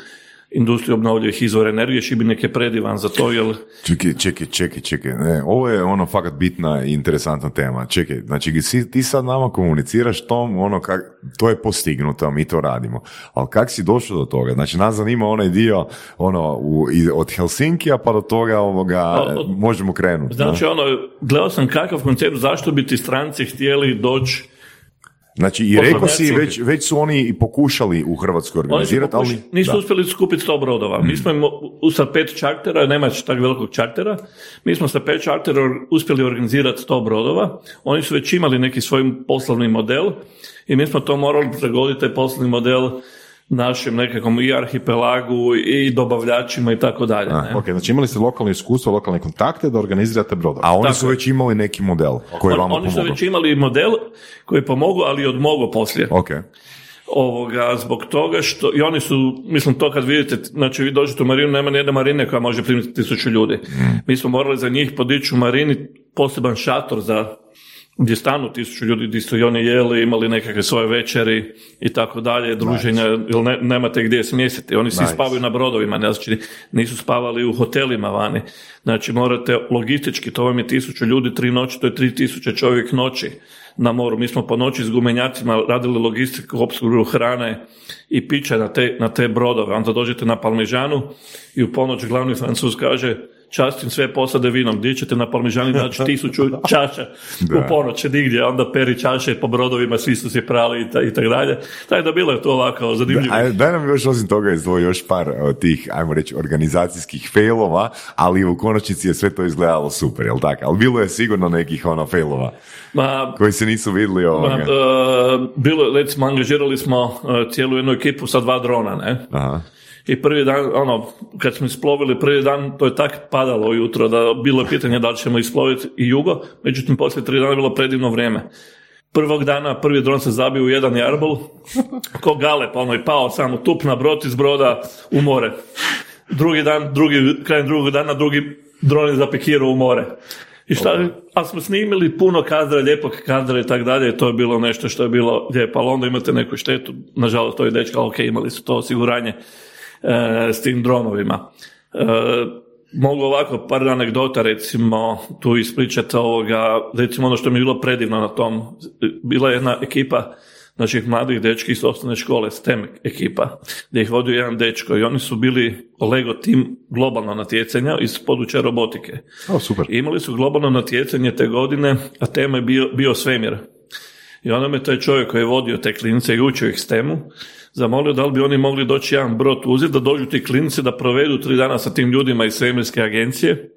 industriju obnovljivih izvora energije. Šibenik je predivan za to, jer Čekaj, čekaj, čekaj, čekaj. Ne, ovo je ono fakat bitna i interesantna tema. Čekaj, znači si, ti sad nama komuniciraš tom, ono, kak, to je postignuto, mi to radimo. Ali kak si došao do toga? Znači, nas zanima onaj dio, ono, u, od Helsinkija pa do toga, ovoga, Pa, od- možemo krenuti. Znači, ono, gledao sam kakav koncept, zašto bi ti stranci htjeli doći Znači, i rekao si, već, već su oni i pokušali u Hrvatskoj organizirati, ali... nisu da. uspjeli skupiti 100 brodova. Mi smo im sa pet čartera, nema tako velikog čartera, mi smo sa pet čartera uspjeli organizirati 100 brodova. Oni su već imali neki svoj poslovni model i mi smo to morali prilagoditi taj poslovni model našem nekakvom i arhipelagu i dobavljačima i tako dalje. ne. Ok, znači imali ste lokalno iskustvo, lokalne kontakte da organizirate brodove. A oni Tako su već imali neki model koji On- vama oni su već imali model koji je pomogao, ali i odmogao poslije. Ok. ovoga, zbog toga što, i oni su, mislim to kad vidite, znači vi dođete u marinu, nema nijedne marine koja može primiti tisuću ljudi. Mi smo morali za njih podići u marini poseban šator za gdje stanu tisuću ljudi, gdje su i oni jeli, imali nekakve svoje večeri i tako dalje, druženja, jer ne, nemate gdje smjestiti. Oni svi Nice. spavaju na brodovima, ne znači nisu spavali u hotelima vani. Znači morate logistički, to vam je tisuću ljudi, tri noći, to je tri tisuće čovjek noći na moru. Mi smo po noći s gumenjacima radili logistiku, opskrbu hrane i pića na te, na te brodove. Onda dođete na Palmižanu i u ponoć glavni francuz kaže častim sve posade vinom, gdje ćete na Palmižani naći tisuću čaša Da. u ponoć nigdje, onda peri čaše po brodovima, svi su se prali i, ta- i tako dalje. Tako da bilo je to ovako zanimljivo. Aj, daj nam još osim toga izdvoji još par tih, ajmo reći, organizacijskih failova, ali u konačnici je sve to izgledalo super, jel tako? Ali bilo je sigurno nekih ono failova Ma, koji se nisu vidjeli Ma, ovoga. e, bilo, recimo, angažirali smo e, cijelu jednu ekipu sa dva drona, ne? Aha. I prvi dan, ono, kad smo isplovili prvi dan, to je tak padalo ujutro da bilo je pitanje da li ćemo isploviti i jugo, međutim poslije tri dana je bilo predivno vrijeme. Prvog dana prvi dron se zabio u jedan jarbol, ko gale, pa ono i pao samo tup na brod iz broda u more. Drugi dan, drugi, krajem drugog dana, drugi dron je zapekirao u more. I šta, a smo snimili puno kadra, lijepog kadra i tako dalje, to je bilo nešto što je bilo lijepo, ali onda imate neku štetu, nažalost to je dečka, ok, imali su to osiguranje s tim dronovima. E, mogu ovako par anegdota recimo tu ispričati ovoga, recimo ono što mi je bilo predivno na tom, bila je jedna ekipa naših mladih dečki iz osnovne škole, STEM ekipa, gdje ih vodio jedan dečko i oni su bili Lego tim globalno natjecanja iz područja robotike. O, super. I imali su globalno natjecanje te godine, a tema je bio, bio svemir. I onda me taj čovjek koji je vodio te klinice i učio ih STEM-u, zamolio da li bi oni mogli doći jedan brod uzeti, da dođu ti klinici da provedu tri dana sa tim ljudima iz svemirske agencije.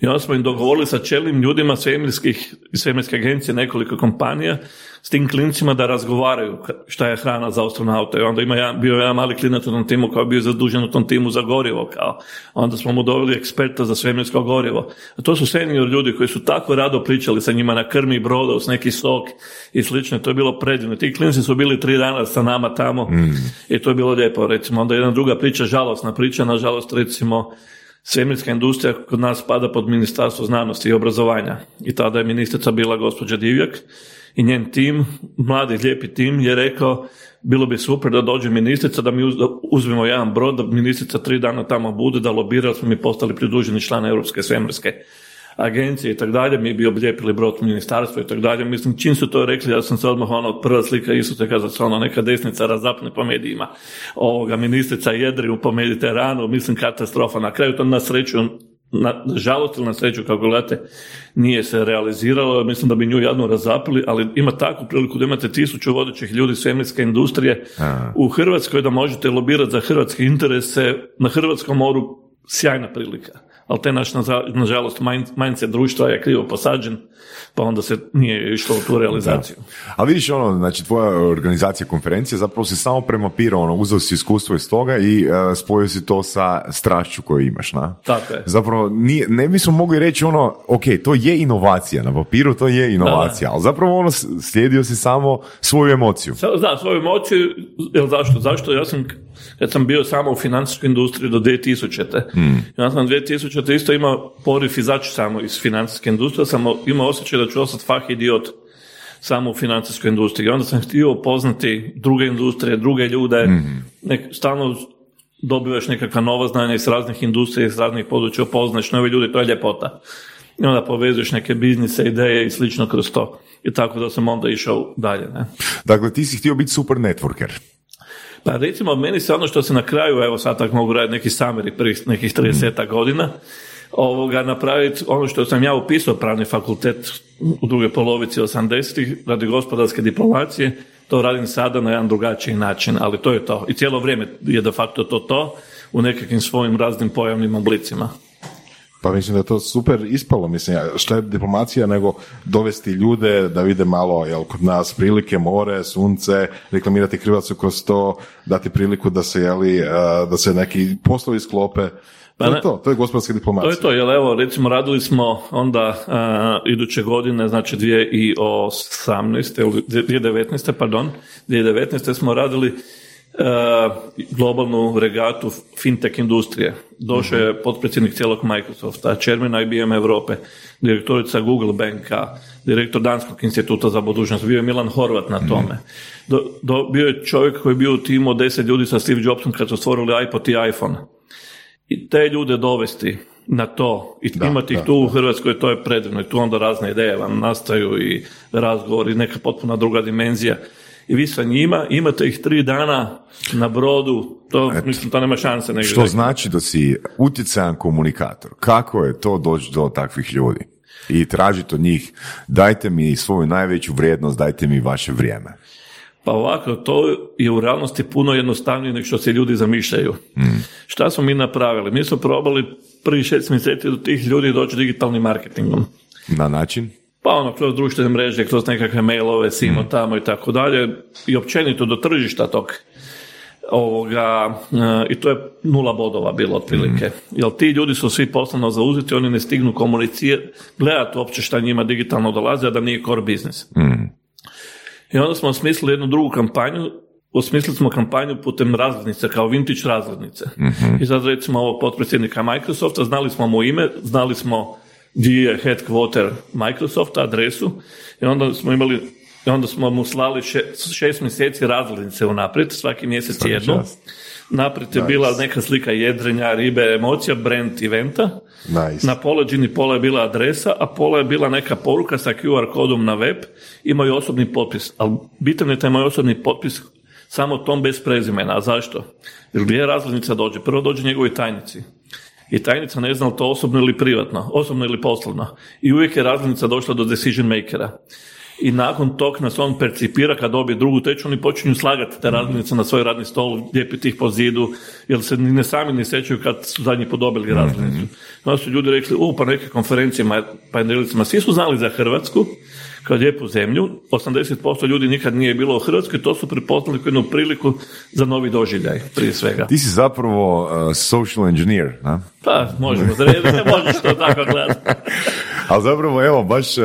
I onda smo im dogovorili sa čelnim ljudima svemirskih, svemirske agencije, nekoliko kompanija, s tim klincima da razgovaraju šta je hrana za astronauta. I onda ima jedan, bio jedan mali klinac u tom timu koji je bio zadužen u tom timu za gorivo. Kao. Onda smo mu doveli eksperta za svemirsko gorivo. A to su senior ljudi koji su tako rado pričali sa njima na krmi broda, s neki sok i slično. To je bilo predivno. Ti klinci su bili tri dana sa nama tamo i to je bilo lijepo. Recimo, onda jedna druga priča, žalosna priča, nažalost recimo Svemirska industrija kod nas spada pod Ministarstvo znanosti i obrazovanja i tada je ministrica bila gospođa Divjak i njen tim, mladi lijepi tim je rekao bilo bi super da dođe ministrica, da mi uzmemo jedan brod, da ministrica tri dana tamo bude, da lobira, smo mi postali pridruženi član Europske svemirske agencije i tako dalje, mi bi oblijepili brod ministarstva i tako dalje. Mislim, čim su to rekli, ja sam se odmah ono, prva slika Isuse kada se ono neka desnica razapne po medijima. Ovoga, ministrica jedri po Mediteranu, mislim, katastrofa. Na kraju to na sreću na žalost ili na sreću kako gledate nije se realiziralo, mislim da bi nju jadno razapili, ali ima takvu priliku da imate tisuću vodećih ljudi svemirske industrije u Hrvatskoj da možete lobirati za hrvatske interese na hrvatskom moru sjajna prilika ali te naš, nažalost, mindset društva je krivo posađen, pa onda se nije išlo u tu realizaciju. A vidiš ono, znači tvoja organizacija konferencije, zapravo si samo premapirao, ono, uzeo si iskustvo iz toga i uh, spojio si to sa strašću koju imaš, na? Tako je. Zapravo, nije, ne bismo mogli reći ono, ok, to je inovacija, na papiru to je inovacija, ali zapravo ono, slijedio si samo svoju emociju. Da, svoju emociju, jel zašto? Zašto? Ja sam, kad sam bio samo u financijskoj industriji do 2000. Hmm. Ja sam 2000. isto imao poriv izaći samo iz financijske industrije, sam imao osjećaj da ću ostati fah idiot samo u financijskoj industriji. Onda sam htio poznati druge industrije, druge ljude, mm nek, stalno dobivaš nekakva nova znanja iz raznih industrija, iz raznih područja, upoznaš nove ljude, to je ljepota. I onda povezuješ neke biznise, ideje i slično kroz to. I tako da sam onda išao dalje. Ne? Dakle, ti si htio biti super networker. Pa recimo, meni se ono što se na kraju, evo sad tako mogu raditi neki sameri prvih nekih 30 godina, ovoga napraviti ono što sam ja upisao pravni fakultet u drugoj polovici 80-ih radi gospodarske diplomacije, to radim sada na jedan drugačiji način, ali to je to. I cijelo vrijeme je de facto to to u nekakvim svojim raznim pojavnim oblicima. Pa mislim da je to super ispalo, mislim, šta je diplomacija nego dovesti ljude da vide malo, jel, kod nas prilike, more, sunce, reklamirati Hrvatsku kroz to, dati priliku da se, jeli, da se neki poslovi sklope, pa to je to, to je gospodarska diplomacija. To je to, jer evo, recimo radili smo onda uh, iduće godine, znači 2018. ili 2019. pardon, 2019. smo radili globalnu regatu fintech industrije. Došao je potpredsjednik cijelog Microsofta, čermina IBM Europe, direktorica Google Banka, direktor Danskog instituta za budućnost, bio je Milan Horvat na tome. Do, do, bio je čovjek koji je bio u timu od deset ljudi sa Steve Jobsom kad su stvorili iPod i iPhone i te ljude dovesti na to i imati ih tu u Hrvatskoj, to je predivno i tu onda razne ideje vam nastaju i razgovori, neka potpuna druga dimenzija. I vi sa njima imate ih tri dana na brodu, to mislim to nema šanse. Negdje što znači da si utjecajan komunikator. Kako je to doći do takvih ljudi? I tražiti od njih, dajte mi svoju najveću vrijednost, dajte mi vaše vrijeme. Pa ovako, to je u realnosti puno jednostavnije nego što se ljudi zamišljaju. Mm. Šta smo mi napravili? Mi smo probali prvi šest mjeseci do tih ljudi doći digitalnim marketingom. Na način? Pa ono, kroz društvene mreže, kroz nekakve mailove, simo mm. tamo i tako dalje. I općenito do tržišta tog ovoga, e, i to je nula bodova bilo otprilike. Mm. Jer ti ljudi su svi poslovno zauzeti, oni ne stignu komunicirati, gledati uopće šta njima digitalno dolazi, a da nije core business. Mm. I onda smo osmislili jednu drugu kampanju, osmislili smo kampanju putem razglednice, kao vintage razglednice. mm I sad recimo ovog potpredsjednika Microsofta, znali smo mu ime, znali smo gdje je headquarter Microsofta, adresu, i onda smo imali i onda smo mu slali šest mjeseci razglednice unaprijed, svaki mjesec jednu. Naprijed je bila neka slika jedrenja, ribe, emocija, brand eventa. Nice. Na pola pola je bila adresa, a pola je bila neka poruka sa QR kodom na web i moj osobni potpis. Ali bitan je taj moj osobni potpis samo tom bez prezimena. A zašto? Jer gdje razglednica dođe? Prvo dođe njegovoj tajnici. I tajnica ne zna li to osobno ili privatno, osobno ili poslovno. I uvijek je razglednica došla do decision makera. i nakon tog nas on percipira kad dobije drugu teču, oni počinju slagati te razglednice na svoj radni stol, lijepiti ih po zidu, jer se ni ne sami ne sjećaju kad su zadnji put dobili razglednicu. Onda su ljudi rekli, u, pa neke konferencije, pa jedelicama, svi su znali za Hrvatsku, kao lijepu zemlju. 80% ljudi nikad nije bilo u Hrvatskoj, to su prepoznali kao jednu priliku za novi doživljaj, prije svega. Ti si zapravo uh, social engineer, na? Pa, možemo, ne možeš to tako gledati. Ali zapravo, evo, baš uh,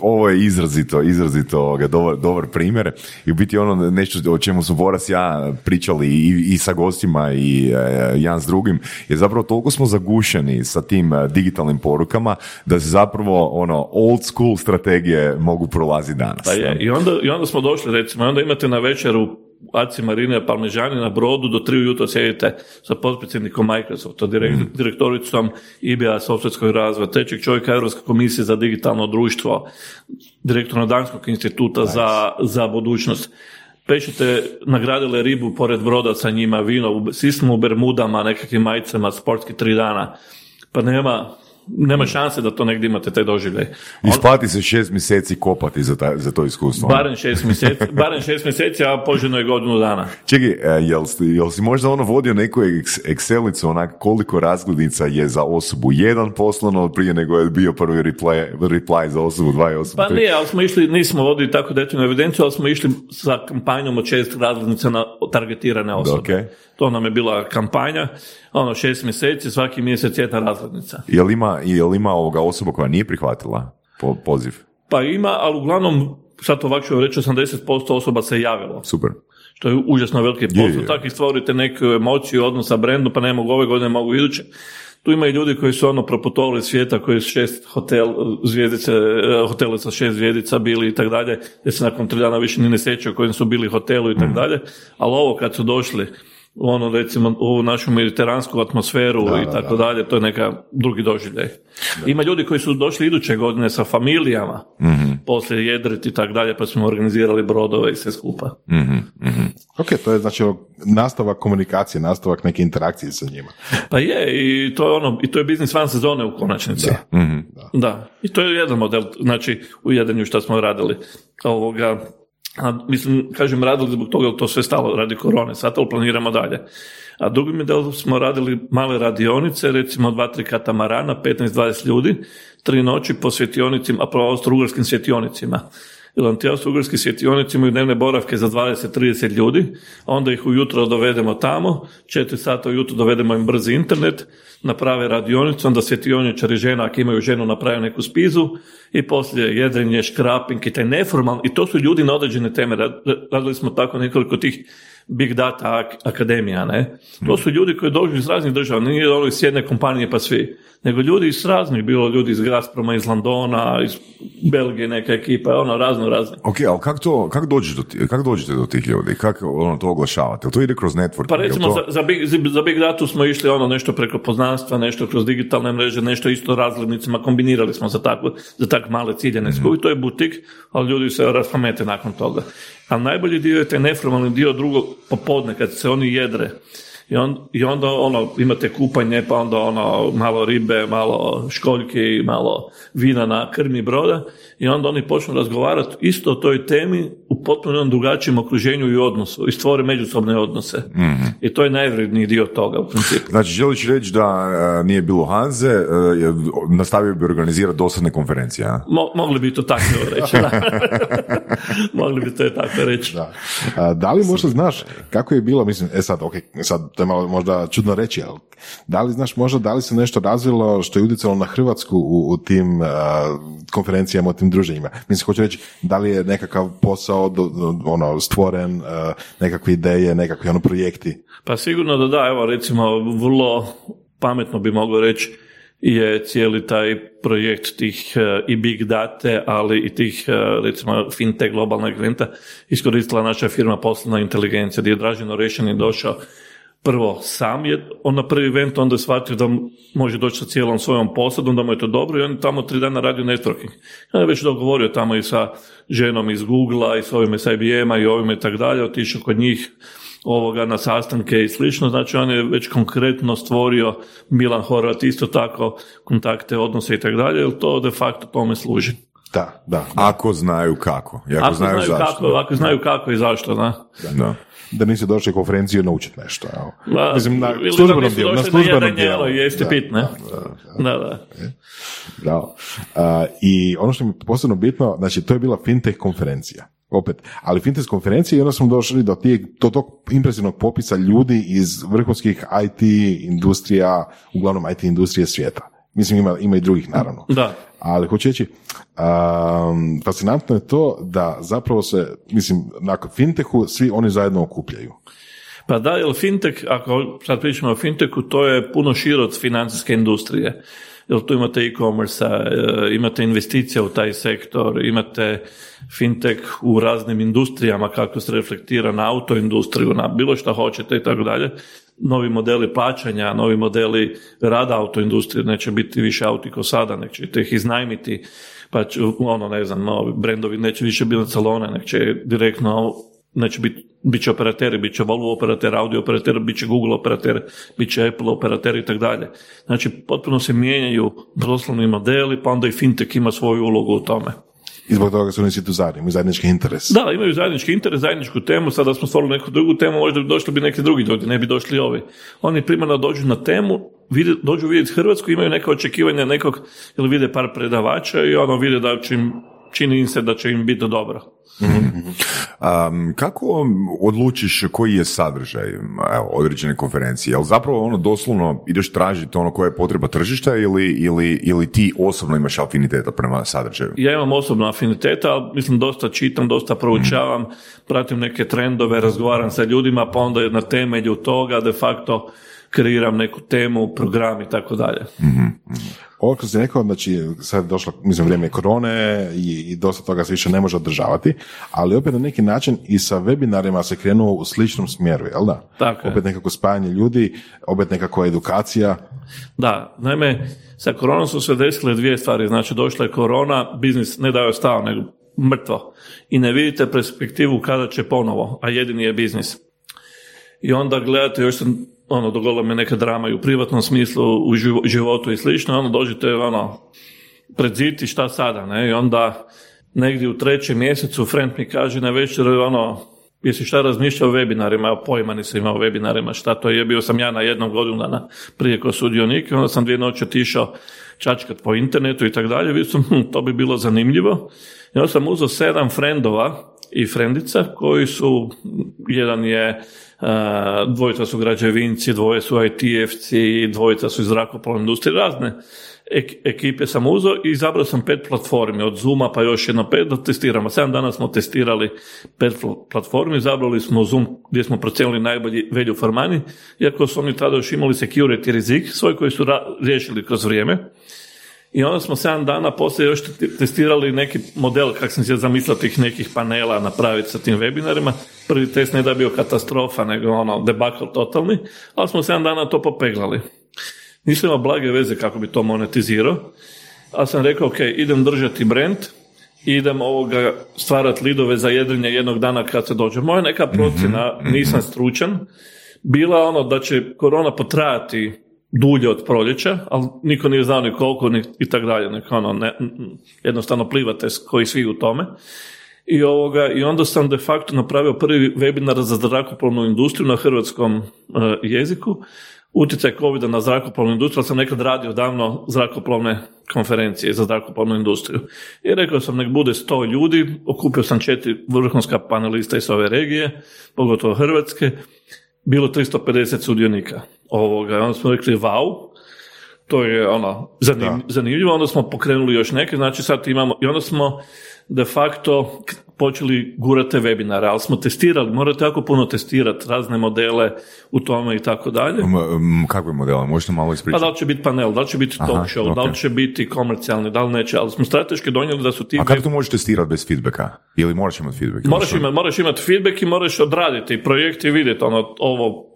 ovo je izrazito, izrazito dobar, dobar primjer i u biti ono nešto o čemu su Boras ja pričali i, i sa gostima i uh, jedan s drugim, je zapravo toliko smo zagušeni sa tim digitalnim porukama da se zapravo ono old school strategije mogu prolaziti danas. Pa je, i onda, i onda smo došli recimo, onda imate na večeru Aci Marine Parmežani na brodu do tri ujutro sjedite sa potpredsjednikom Microsofta, direkt, mm. direktoricom IBA softverskog razvoja, trećeg čovjeka Europske komisije za digitalno društvo, direktora Danskog instituta za, za budućnost. Pešite nagradile ribu pored broda sa njima, vino, svi smo u Bermudama, nekakvim majicama, sportski tri dana. Pa nema, nema šanse da to negdje imate taj doživljaj. Isplati se šest mjeseci kopati za, ta, za to iskustvo. Barem šest mjeseci, barem šest mjeseci, a poželjno je godinu dana. Čekaj, e, jel, jel si možda ono vodio neku Excelicu, onak koliko razglednica je za osobu jedan poslano prije nego je bio prvi reply, reply za osobu dva i osobu Pa nije, ali smo išli, nismo vodili tako detaljnu evidenciju, ali smo išli sa kampanjom od šest razglednica na targetirane osobe. Okay. To nam je bila kampanja, ono šest mjeseci, svaki mjesec jedna razglednica. Jel ima, jel ima ovoga osoba koja nije prihvatila poziv? Pa ima, ali uglavnom, sad ovako ću reći, 80% osoba se javilo. Super. Što je užasno veliki posao. Tako i stvorite neku emociju, odnos sa brendu, pa ne mogu ove godine, mogu iduće. Tu ima i ljudi koji su ono proputovali svijeta, koji su šest hotel, zvijezdice, eh, hotele sa šest zvijezdica bili i tako dalje, gdje se nakon tri dana više ni ne sjećaju kojim su bili hotelu i tako mm. dalje. Ali ovo kad su došli, ono recimo u našu mediteransku atmosferu i tako dalje, to je neka drugi doživljaj. Ima ljudi koji su došli iduće godine sa familijama, mm poslije jedriti i tako dalje, pa smo organizirali brodove i sve skupa. mm Ok, to je znači nastavak komunikacije, nastavak neke interakcije sa njima. Pa je, i to je ono, i to je biznis van sezone u konačnici. Da. mm da. I to je jedan model, znači u jedanju što smo radili. Ovoga, a, mislim, kažem, radili zbog toga, to sve stalo radi korone, sad to planiramo dalje. A drugi model smo radili male radionice, recimo dva, tri katamarana, 15-20 ljudi, tri noći po svjetionicima, a po austro-ugarskim svjetionicima. Jer ti austro-ugarski svjetionici imaju dnevne boravke za 20-30 ljudi, onda ih ujutro dovedemo tamo, četiri sata ujutro dovedemo im brzi internet, naprave radionicu, onda svjetioničari žena, ako imaju ženu, naprave neku spizu i poslije jedrenje, škraping i taj neformalni, i to su ljudi na određene teme. Radili smo tako nekoliko tih big data akademija, ne? To su ljudi koji dođu iz raznih država, nije ono iz jedne kompanije pa svi, nego ljudi iz raznih, bilo ljudi iz Gazproma, iz Londona, iz Belgije neka ekipa, ono razno razne. Ok, ali kako to, kako dođete do, kak dođete do tih ljudi? Kako ono to oglašavate? To ide kroz network? Pa recimo za, za, big, za Big Data smo išli ono nešto preko poznanstva, nešto kroz digitalne mreže, nešto isto razglednicama, kombinirali smo za tako, za tak male ciljene mm to je butik, ali ljudi se raspamete nakon toga. Ali najbolji dio je taj neformalni dio drugo popodne kad se oni jedre. I, on, I onda ono, imate kupanje, pa onda ono, malo ribe, malo školjke, malo vina na krmi broda i onda oni počnu razgovarati isto o toj temi u potpuno drugačijem okruženju i odnosu i stvore međusobne odnose. mm I to je najvredniji dio toga u principu. Znači, želiš reći da e, nije bilo Hanze, e, nastavio bi organizirati dosadne konferencije, a? mogli bi to tako reći, da. mogli bi to tako reći. Da. da li možda znaš kako je bilo, mislim, e sad, ok, sad to je malo možda čudno reći, ali da li znaš možda da li se nešto razvilo što je utjecalo na Hrvatsku u, u tim uh, konferencijama, u tim druženjima? Mislim, hoću reći, da li je nekakav posao do, ono, stvoren, uh, nekakve ideje, nekakvi ono projekti? Pa sigurno da da, evo recimo vrlo pametno bi moglo reći je cijeli taj projekt tih uh, i big date, ali i tih recimo fintech globalnog eventa iskoristila naša firma poslovna inteligencija gdje je Draženo Rešeni došao prvo sam je on na prvi event, onda je shvatio da može doći sa cijelom svojom posadom, da mu je to dobro i on je tamo tri dana radio networking. On je već dogovorio tamo i sa ženom iz Google-a i s ovime s IBM-a i ovime i tako dalje, otišao kod njih ovoga na sastanke i slično, znači on je već konkretno stvorio Milan Horvat isto tako kontakte, odnose i tako dalje, jer to de facto tome služi. Da, da. Ako znaju kako. I ako, Ako znaju, znaju, zašto. kako, ako znaju kako i zašto, da. Da. Da nisi došli u konferenciju naučiti nešto. Evo. Ma, Mislim, na da službenom dijelu. Na službenom dijelu. i jesti Da? Da, da. Bravo. A, I ono što mi je posebno bitno, znači to je bila fintech konferencija. Opet, ali fintech konferencija i onda smo došli do, tijeg, do tog impresivnog popisa ljudi iz vrhunskih IT industrija, uglavnom IT industrije svijeta. Mislim, ima, ima i drugih, naravno. Da. Ali hoću reći, um, fascinantno je to da zapravo se, mislim, nakon fintechu svi oni zajedno okupljaju. Pa da, jer fintech, ako sad pričamo o fintechu, to je puno šire od financijske industrije. Jer tu imate e-commerce, imate investicije u taj sektor, imate fintech u raznim industrijama, kako se reflektira na autoindustriju, na bilo što hoćete i tako dalje. Novi modeli plaćanja, novi modeli rada autoindustrije, neće biti više auti ko sada, nek ćete ih iznajmiti, pa će, ono, ne znam, novi brendovi neće više biti salone, nek će direktno Znači, bit, bit će operateri, bit će Volvo operater, Audi operater, bit će Google operater, bit će Apple operater i tako dalje. Znači, potpuno se mijenjaju poslovni modeli, pa onda i fintech ima svoju ulogu u tome. I zbog toga su oni svi tu zajedno, imaju zajednički interes. Da, imaju zajednički interes, zajedničku temu, sada smo stvorili neku drugu temu, možda bi došli bi neki drugi ljudi, ne bi došli ovi. Oni primarno dođu na temu, vide, dođu vidjeti Hrvatsku, imaju neka očekivanja nekog, ili vide par predavača i ono vide da će im, čini im se da će im biti dobro. Um, kako odlučiš koji je sadržaj evo, određene konferencije? Jel zapravo ono doslovno ideš tražiti ono koje je potreba tržišta ili, ili, ili ti osobno imaš afiniteta prema sadržaju? Ja imam osobno afiniteta, ali mislim dosta čitam, dosta proučavam, pratim neke trendove, razgovaram sa ljudima, pa onda na temelju toga de facto kreiram neku temu, program i tako dalje. Ovo što si rekao, znači sad je došlo, mislim, vrijeme korone i, i dosta toga se više ne može održavati, ali opet na neki način i sa webinarima se krenuo u sličnom smjeru, jel da? Tako je. opet nekako spajanje ljudi, opet nekako edukacija. Da, naime, sa koronom su se desile dvije stvari. Znači, došla je korona, biznis ne da je stao, nego mrtvo. I ne vidite perspektivu kada će ponovo, a jedini je biznis. I onda gledate, još sam, ono, dogodila me neka drama i u privatnom smislu, u živo- životu i slično, onda dođete, ono, pred zid šta sada, ne? I onda negdje u trećem mjesecu friend mi kaže na večer, ono, jesi šta razmišljao o webinarima, pojma nisam imao o webinarima, šta to je, bio sam ja na jednom godinu dana prije kao sudionik, onda sam dvije noći otišao čačkat po internetu i tako dalje, sam, hm, to bi bilo zanimljivo. I sam uzeo sedam frendova i frendica koji su, jedan je, dvojica su građevinci, dvoje su IT-evci, dvojica su iz zrakoplovne industrije, razne ek- ekipe sam uzeo i izabrao sam pet platformi, od Zooma pa još jedno pet da testiramo. Sedam dana smo testirali pet pl- platformi, izabrali smo Zoom gdje smo procijenili najbolji value for money, iako su oni tada još imali security rizik svoj koji su riješili kroz vrijeme. I onda smo sedam dana poslije još te- testirali neki model, kako sam se zamislio tih nekih panela napraviti sa tim webinarima. Prvi test ne da je bio katastrofa, nego ono debakl totalni, ali smo sedam dana to popeglali. Nisam imao blage veze kako bi to monetizirao, ali sam rekao, ok, idem držati brand, idem ovoga stvarati lidove za jedrenje jednog dana kad se dođe. Moja neka procjena, nisam stručan, bila ono da će korona potrajati dulje od proljeća, ali niko nije znao ni koliko ni, i tako dalje, ono, ne, jednostavno plivate koji svi u tome. I, ovoga, I onda sam de facto napravio prvi webinar za zrakoplovnu industriju na hrvatskom e, jeziku, utjecaj covid na zrakoplovnu industriju, ali sam nekad radio davno zrakoplovne konferencije za zrakoplovnu industriju. I rekao sam nek bude 100 ljudi, okupio sam četiri vrhunska panelista iz ove regije, pogotovo Hrvatske, bilo 350 sudionika ovoga. Onda smo rekli, wow, to je ono zanim, zanimljivo, onda smo pokrenuli još neke, znači sad imamo, i onda smo de facto počeli gurati webinare, ali smo testirali, morate jako puno testirati razne modele u tome i tako dalje. Kakve modele? Možete malo Pa ispričati? da li će biti panel, da li će biti Aha, talk show, da li će biti komercijalni, da li neće, ali smo strateški donijeli da su ti... A kako to možeš testirati bez feedbacka? Ili moraš imati feedback? Moraš imati, moraš imati feedback i moraš odraditi projekt i vidjeti ono, ovo,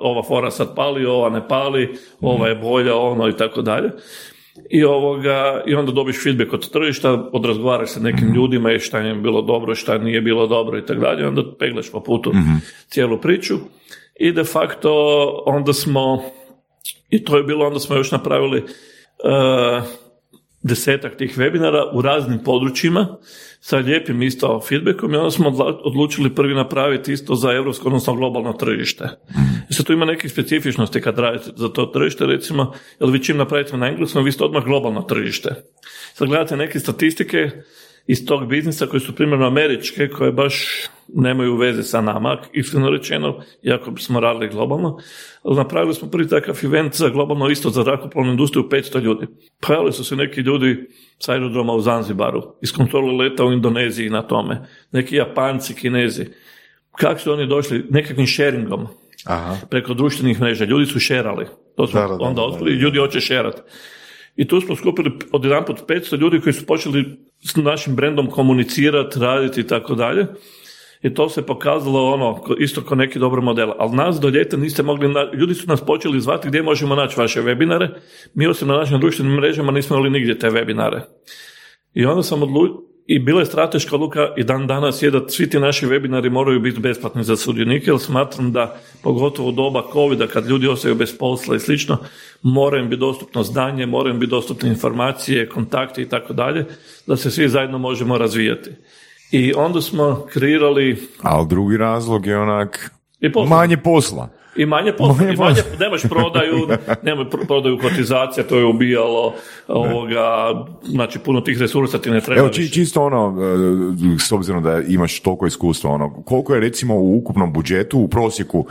ova fora sad pali, ova ne pali, ova je bolja, ono i tako dalje. I, ovoga, I onda dobiš feedback od tržišta, odrazgovaraš sa nekim ljudima i šta im je bilo dobro, šta nije bilo dobro i tako dalje. Onda peglaš po putu cijelu priču. I de facto onda smo, i to je bilo, onda smo još napravili uh, desetak tih webinara u raznim područjima sa lijepim isto feedbackom i onda smo odlučili prvi napraviti isto za europsko, odnosno globalno tržište. I sad tu ima nekih specifičnosti kad radite za to tržište, recimo, jer vi čim napravite na engleskom, vi ste odmah globalno tržište. Sad gledate neke statistike iz tog biznisa koji su primjerno američke, koje baš nemaju veze sa nama, iskreno rečeno, iako smo radili globalno. Napravili smo prvi takav event za globalno isto za zrakoplovnu industriju 500 ljudi. Pojavili su se neki ljudi s aerodroma u Zanzibaru, iz kontrole leta u Indoneziji na tome, neki Japanci, Kinezi. Kako su oni došli? Nekakvim sharingom Aha. preko društvenih mreža. Ljudi su šerali. To smo Da, da, da, onda da, otkrili. Ljudi hoće šerati. I tu smo skupili od jedanput 500 ljudi koji su počeli s našim brendom komunicirati, raditi i tako dalje. I to se pokazalo ono, isto kao neki dobar model. Ali nas do ljeta niste mogli, na- ljudi su nas počeli zvati gdje možemo naći vaše webinare. Mi osim na našim društvenim mrežama nismo imali nigdje te webinare. I onda sam odlučio, i bila je strateška odluka i dan danas je da svi ti naši webinari moraju biti besplatni za sudionike, jer smatram da pogotovo u doba covida kad ljudi ostaju bez posla i slično, mora im biti dostupno znanje, mora im biti dostupne informacije, kontakti i tako dalje, da se svi zajedno možemo razvijati. I onda smo kreirali Ali drugi razlog je onak i posla. manje posla. I manje posla, Manje i manje, posla. nemaš prodaju, nema pr- prodaju kotizacija, to je ubijalo, ovoga, znači puno tih resursa ti ne treba Evo, či, čisto ono, e, s obzirom da imaš toliko iskustva, ono, koliko je recimo u ukupnom budžetu, u prosjeku,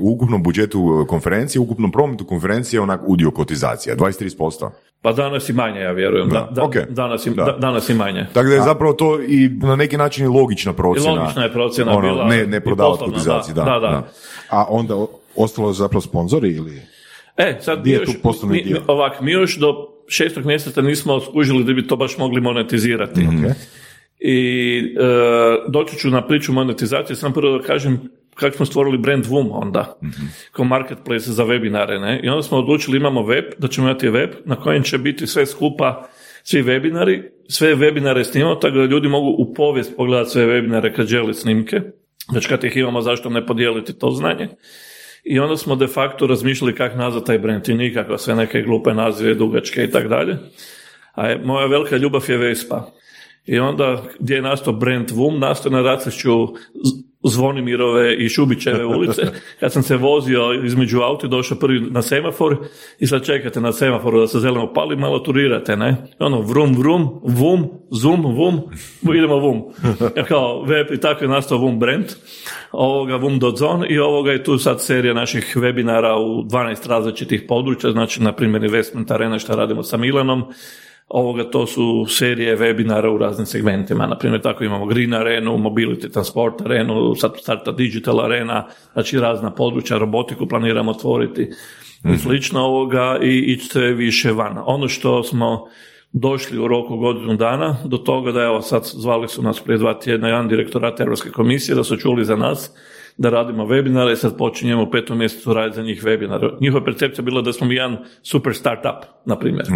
u ukupnom budžetu konferencije, u ukupnom prometu konferencije, onak udio kotizacija, 23%. Pa danas i manje, ja vjerujem. Da, da- ok. danas, i, Da. da- danas i manje. Tako da je zapravo to i na neki način i logična I procjena. logična je procjena ono, bila. Ne, ne i prodavati poslovna, kotizaciju, da. da, da. A onda ostalo je zapravo sponzori ili... E, sad Gdje mi je još, mi, dio? mi- ovak, mi još do šestog mjeseca nismo skužili da bi to baš mogli monetizirati. Ok. I e, doći ću na priču monetizacije, sam prvo da kažem kako smo stvorili brand VUM onda, kao marketplace za webinare, ne? I onda smo odlučili imamo web, da ćemo imati web na kojem će biti sve skupa svi webinari, sve webinare snimamo, tako da ljudi mogu u povijest pogledati sve webinare kad žele snimke, već kad ih imamo zašto ne podijeliti to znanje. I onda smo de facto razmišljali kako nazvati taj brand i nikako sve neke glupe nazive, dugačke i tako dalje. A moja velika ljubav je Vespa. I onda gdje je nastao brand VUM, nastao na racišću Z- Zvonimirove i Šubićeve ulice. Kad sam se vozio između auta, i došao prvi na semafor i sad čekate na semaforu da se zeleno pali, malo turirate, ne? Ono, vrum, vrum, vum, zoom, vum, idemo vum. Ja kao web i tako je nastao VUM brand, ovoga vum.zone i ovoga je tu sad serija naših webinara u 12 različitih područja, znači na primjer Investment Arena što radimo sa Milanom, ovoga to su serije webinara u raznim segmentima, na primjer tako imamo Green Arenu, Mobility Transport Arenu, sad starta Digital Arena, znači razna područja, robotiku planiramo otvoriti i slično ovoga i ići sve više van. Ono što smo došli u roku godinu dana do toga da evo sad zvali su nas prije dva tjedna jedan direktorat Europske komisije da su čuli za nas da radimo webinare sad počinjemo u petom mjesecu raditi za njih webinare. Njihova percepcija bila da smo mi jedan super startup, na primjer.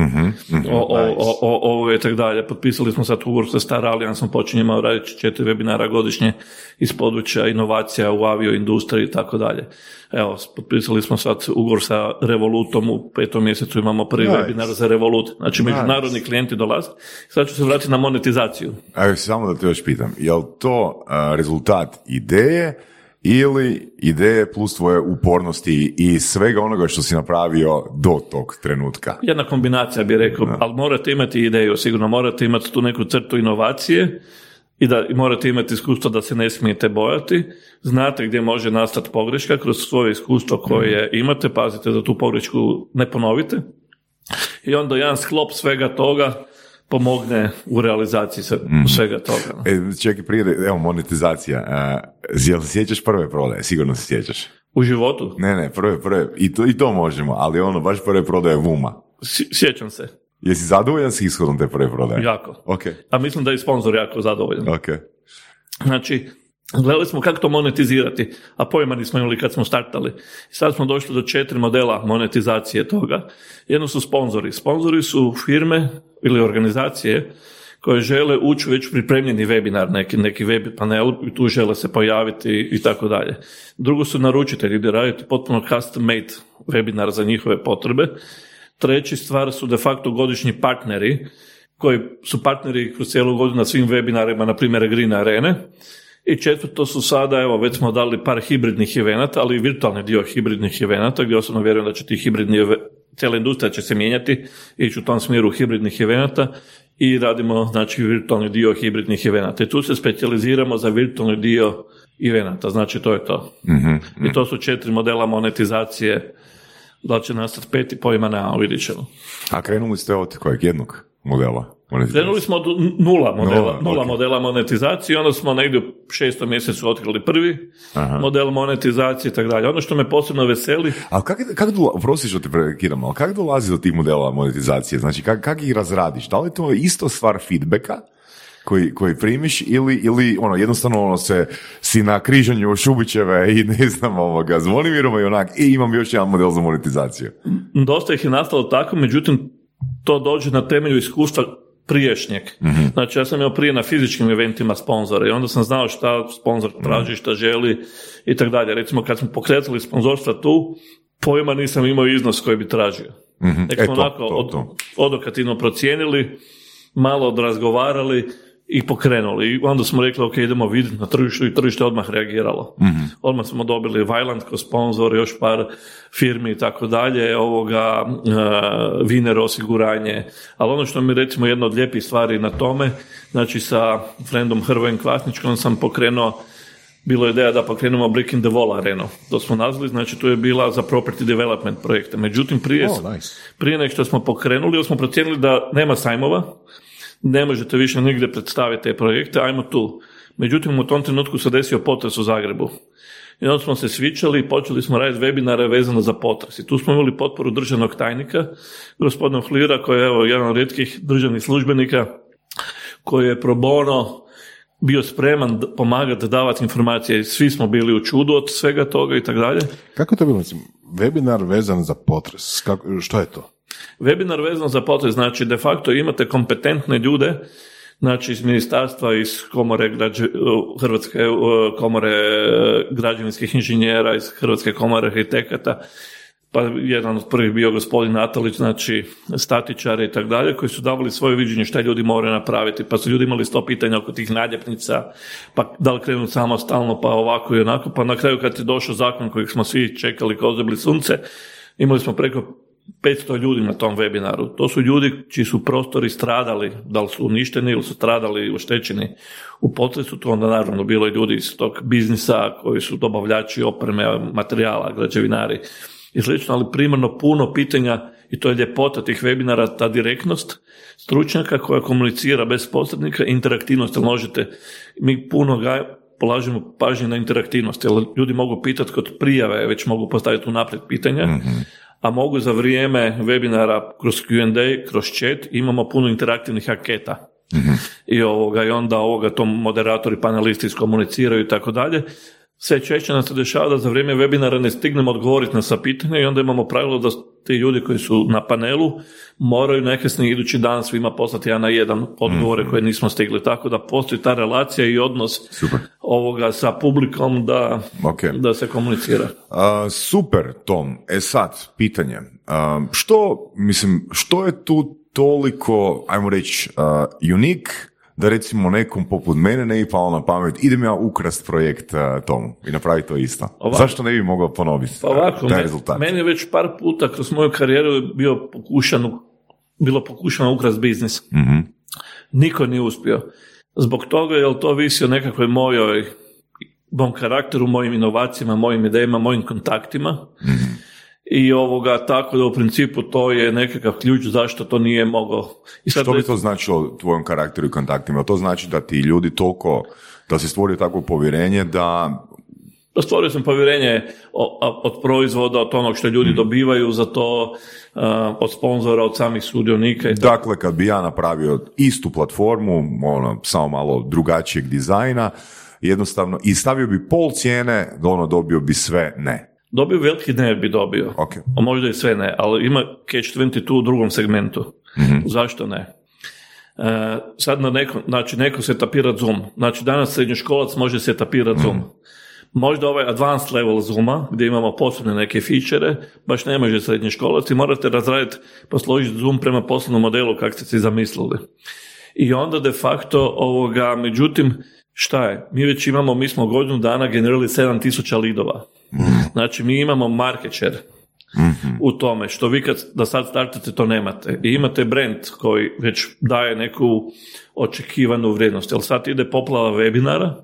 o, o, o, o, ovo i tako dalje. Potpisali smo sad ugovor sa Star Allianceom, počinjemo raditi četiri webinara godišnje iz područja inovacija u avioindustriji i tako dalje. Evo, potpisali smo sad ugovor sa Revolutom, u petom mjesecu imamo prvi Nice. webinar za Revolut. Znači, međunarodni klijenti dolaze. Sad ću se vratiti na monetizaciju. Evo, samo da te još pitam, je li to a, rezultat ideje ili ideje plus tvoje upornosti i svega onoga što si napravio do tog trenutka? Jedna kombinacija bi rekao, ali morate imati ideju, sigurno morate imati tu neku crtu inovacije i da i morate imati iskustvo da se ne smijete bojati. Znate gdje može nastati pogreška kroz svoje iskustvo koje imate, pazite da tu pogrešku ne ponovite. I onda jedan sklop svega toga pomogne u realizaciji se- svega toga. E, čekaj, prije, evo, monetizacija. A, jel se sjećaš prve prodaje? Sigurno se sjećaš. U životu? Ne, ne, prve, prve, i to, i to možemo, ali ono, baš prve prodaje Vuma. Sjećam se, Jesi zadovoljan s ishodom te prve prodaje? jako. Ok, A mislim da je i sponsor jako zadovoljan. ok. Znači, gledali smo kako to monetizirati, a pojma nismo imali kad smo startali. Sad smo došli do četiri modela monetizacije toga. Jedno su sponzori. Sponzori su firme ili organizacije koje žele ući već pripremljeni webinar, neki, neki web panel i tu žele se pojaviti i tako dalje. Drugo su naručitelji gdje radite potpuno custom made webinar za njihove potrebe. Treći stvar su de facto godišnji partneri, koji su partneri kroz cijelu godinu na svim webinarima, na primjer Green Arene. I četvrto su sada, evo, već smo dali par hibridnih evenata, ali i virtualni dio hibridnih evenata, gdje osobno vjerujem da će ti hibridni, cijela industrija će se mijenjati, ići u tom smjeru hibridnih evenata i radimo, znači, virtualni dio hibridnih evenata. I tu se specijaliziramo za virtualni dio evenata, znači to je to. I to su četiri modela monetizacije, da će nastati peti pojma ne, vidit ćemo. A krenuli ste od kojeg jednog modela? Krenuli smo od nula modela, Nula, nula ok. modela monetizacije, onda smo negdje u šestom mjesecu otkrili prvi Aha. model monetizacije i tako dalje. Ono što me posebno veseli, Ali kak, kak dola, prosti što te prekiram, ali kako dolazi do tih modela monetizacije? Znači, kak, kak ih razradiš? Da li je to isto stvar feedbacka koji, koji primiš ili, ili ono, jednostavno ono se si na križanju Šubićeve i ne znam ovoga, Zvonimirova i onak, i imam još jedan model za monetizaciju. dosta ih je nastalo tako, međutim, to dođe na temelju iskustva priješnjeg. Znači, ja sam imao prije na fizičkim eventima sponzore i onda sam znao šta sponzor traži, šta želi i tako dalje. Recimo, kad smo pokretali sponzorstva tu, pojma nisam imao iznos koji bi tražio. Nek E, smo to, onako to, od- to. odokativno procijenili, malo odrazgovarali i pokrenuli. I onda smo rekli, ok, idemo vidjeti na tržištu i tržište odmah reagiralo. Odmah smo dobili Vajland kao sponzor, još par firmi i tako dalje, ovoga, uh, Viner osiguranje. Ali ono što mi recimo jedna od lijepih stvari na tome, znači sa friendom Hrvojem Kvasničkom sam pokrenuo bilo je ideja da pokrenemo Brick in the Wall arenu. To smo nazvali, znači to je bila za property development projekte. Međutim, prije, Oh, nice. prije nego što smo pokrenuli, smo procijenili da nema sajmova, ne možete više nigdje predstaviti te projekte, ajmo tu. Međutim, u tom trenutku se desio potres u Zagrebu. I onda smo se svičali i počeli smo raditi webinare vezano za potres. I tu smo imali potporu državnog tajnika, gospodina Hlira, koji je evo, jedan od rijetkih državnih službenika, koji je pro bono bio spreman pomagati, davati informacije. Svi smo bili u čudu od svega toga i tako dalje. Kako to bilo, mislim, webinar vezan za potres, kako, što je to? Webinar vezan za potres, znači de facto imate kompetentne ljude, znači iz ministarstva, iz komore građe, Hrvatske uh, komore uh, građevinskih inženjera, iz Hrvatske komore arhitekata, pa jedan od prvih bio gospodin Natalić, znači statičari i tako dalje, koji su davali svoje viđenje šta ljudi moraju napraviti, pa su ljudi imali sto pitanja oko tih naljepnica, pa da li krenuti samostalno, pa ovako i onako, pa na kraju kad je došao zakon kojeg smo svi čekali kao zebli sunce, imali smo preko 500 ljudi na tom webinaru. To su ljudi čiji su prostori stradali, da li su uništeni ili su stradali oštećeni u potresu, to onda naravno bilo i ljudi iz tog biznisa koji su dobavljači opreme, materijala, građevinari i slično, ali primarno puno pitanja i to je ljepota tih webinara, ta direktnost stručnjaka koja komunicira bez posrednika, interaktivnost, jer možete, mi puno ga polažemo pažnje na interaktivnost, jer ljudi mogu pitati kod prijave, već mogu postaviti unaprijed pitanja, a mogu za vrijeme webinara kroz Q&A, kroz chat, imamo puno interaktivnih anketa. I, ovoga, I onda ovoga to moderatori, panelisti iskomuniciraju i tako dalje. Sve češće nam se dešava da za vrijeme webinara ne stignemo odgovoriti na sva pitanja i onda imamo pravilo da ti ljudi koji su na panelu moraju najkasnije idući dan svima poslati jedan na jedan odgovore koje nismo stigli. Tako da postoji ta relacija i odnos Super. ovoga sa publikom da, Ok. da se komunicira. A, super, Tom. E sad, pitanje. A, što, mislim, što je tu toliko, ajmo reći, a, unik, da recimo nekom poput mene ne bi palo na pamet, idem ja ukrast projekt a, Tomu i napraviti to isto. Ovako. Zašto ne bi mogao ponoviti Pa ovako, a, taj rezultat? meni je već par puta kroz moju karijeru je bio pokušan, bilo pokušano ukrast biznis. Mhm. Niko nije uspio. Zbog toga je to visi o nekakvoj mojoj mom karakteru, mojim inovacijama, mojim idejama, mojim kontaktima. I ovoga, tako da u principu to je nekakav ključ zašto to nije mogao. I sad Što bi to značilo tvojom karakteru i kontaktima? To znači da ti ljudi toliko, da si stvorio takvo povjerenje da Pa stvorio sam povjerenje od proizvoda, od onog što ljudi dobivaju za to, od sponzora, od samih sudionika i tako. Dakle, kad bi ja napravio istu platformu, ono, samo malo drugačijeg dizajna, jednostavno, i stavio bi pol cijene, da ono dobio bi sve ne. Dobio veliki ne bi dobio. Ok. A možda i sve ne, ali ima catch 22 u drugom segmentu. Zašto ne? E, sad na neko, znači neko se tapira Zoom. Znači danas srednjoškolac može se tapirati Zoom. Možda ovaj advanced level Zooma, gdje imamo posebne neke fičere, baš ne može srednje školac i morate razraditi, posložiti Zoom prema poslovnom modelu kako ste si zamislili. I onda de facto, ovoga, međutim, šta je? Mi već imamo, mi smo godinu dana generirali 7000 lidova. Znači, mi imamo market share u tome, što vi kad da sad startate to nemate. I imate brand koji već daje neku očekivanu vrijednost. Jer sad ide poplava webinara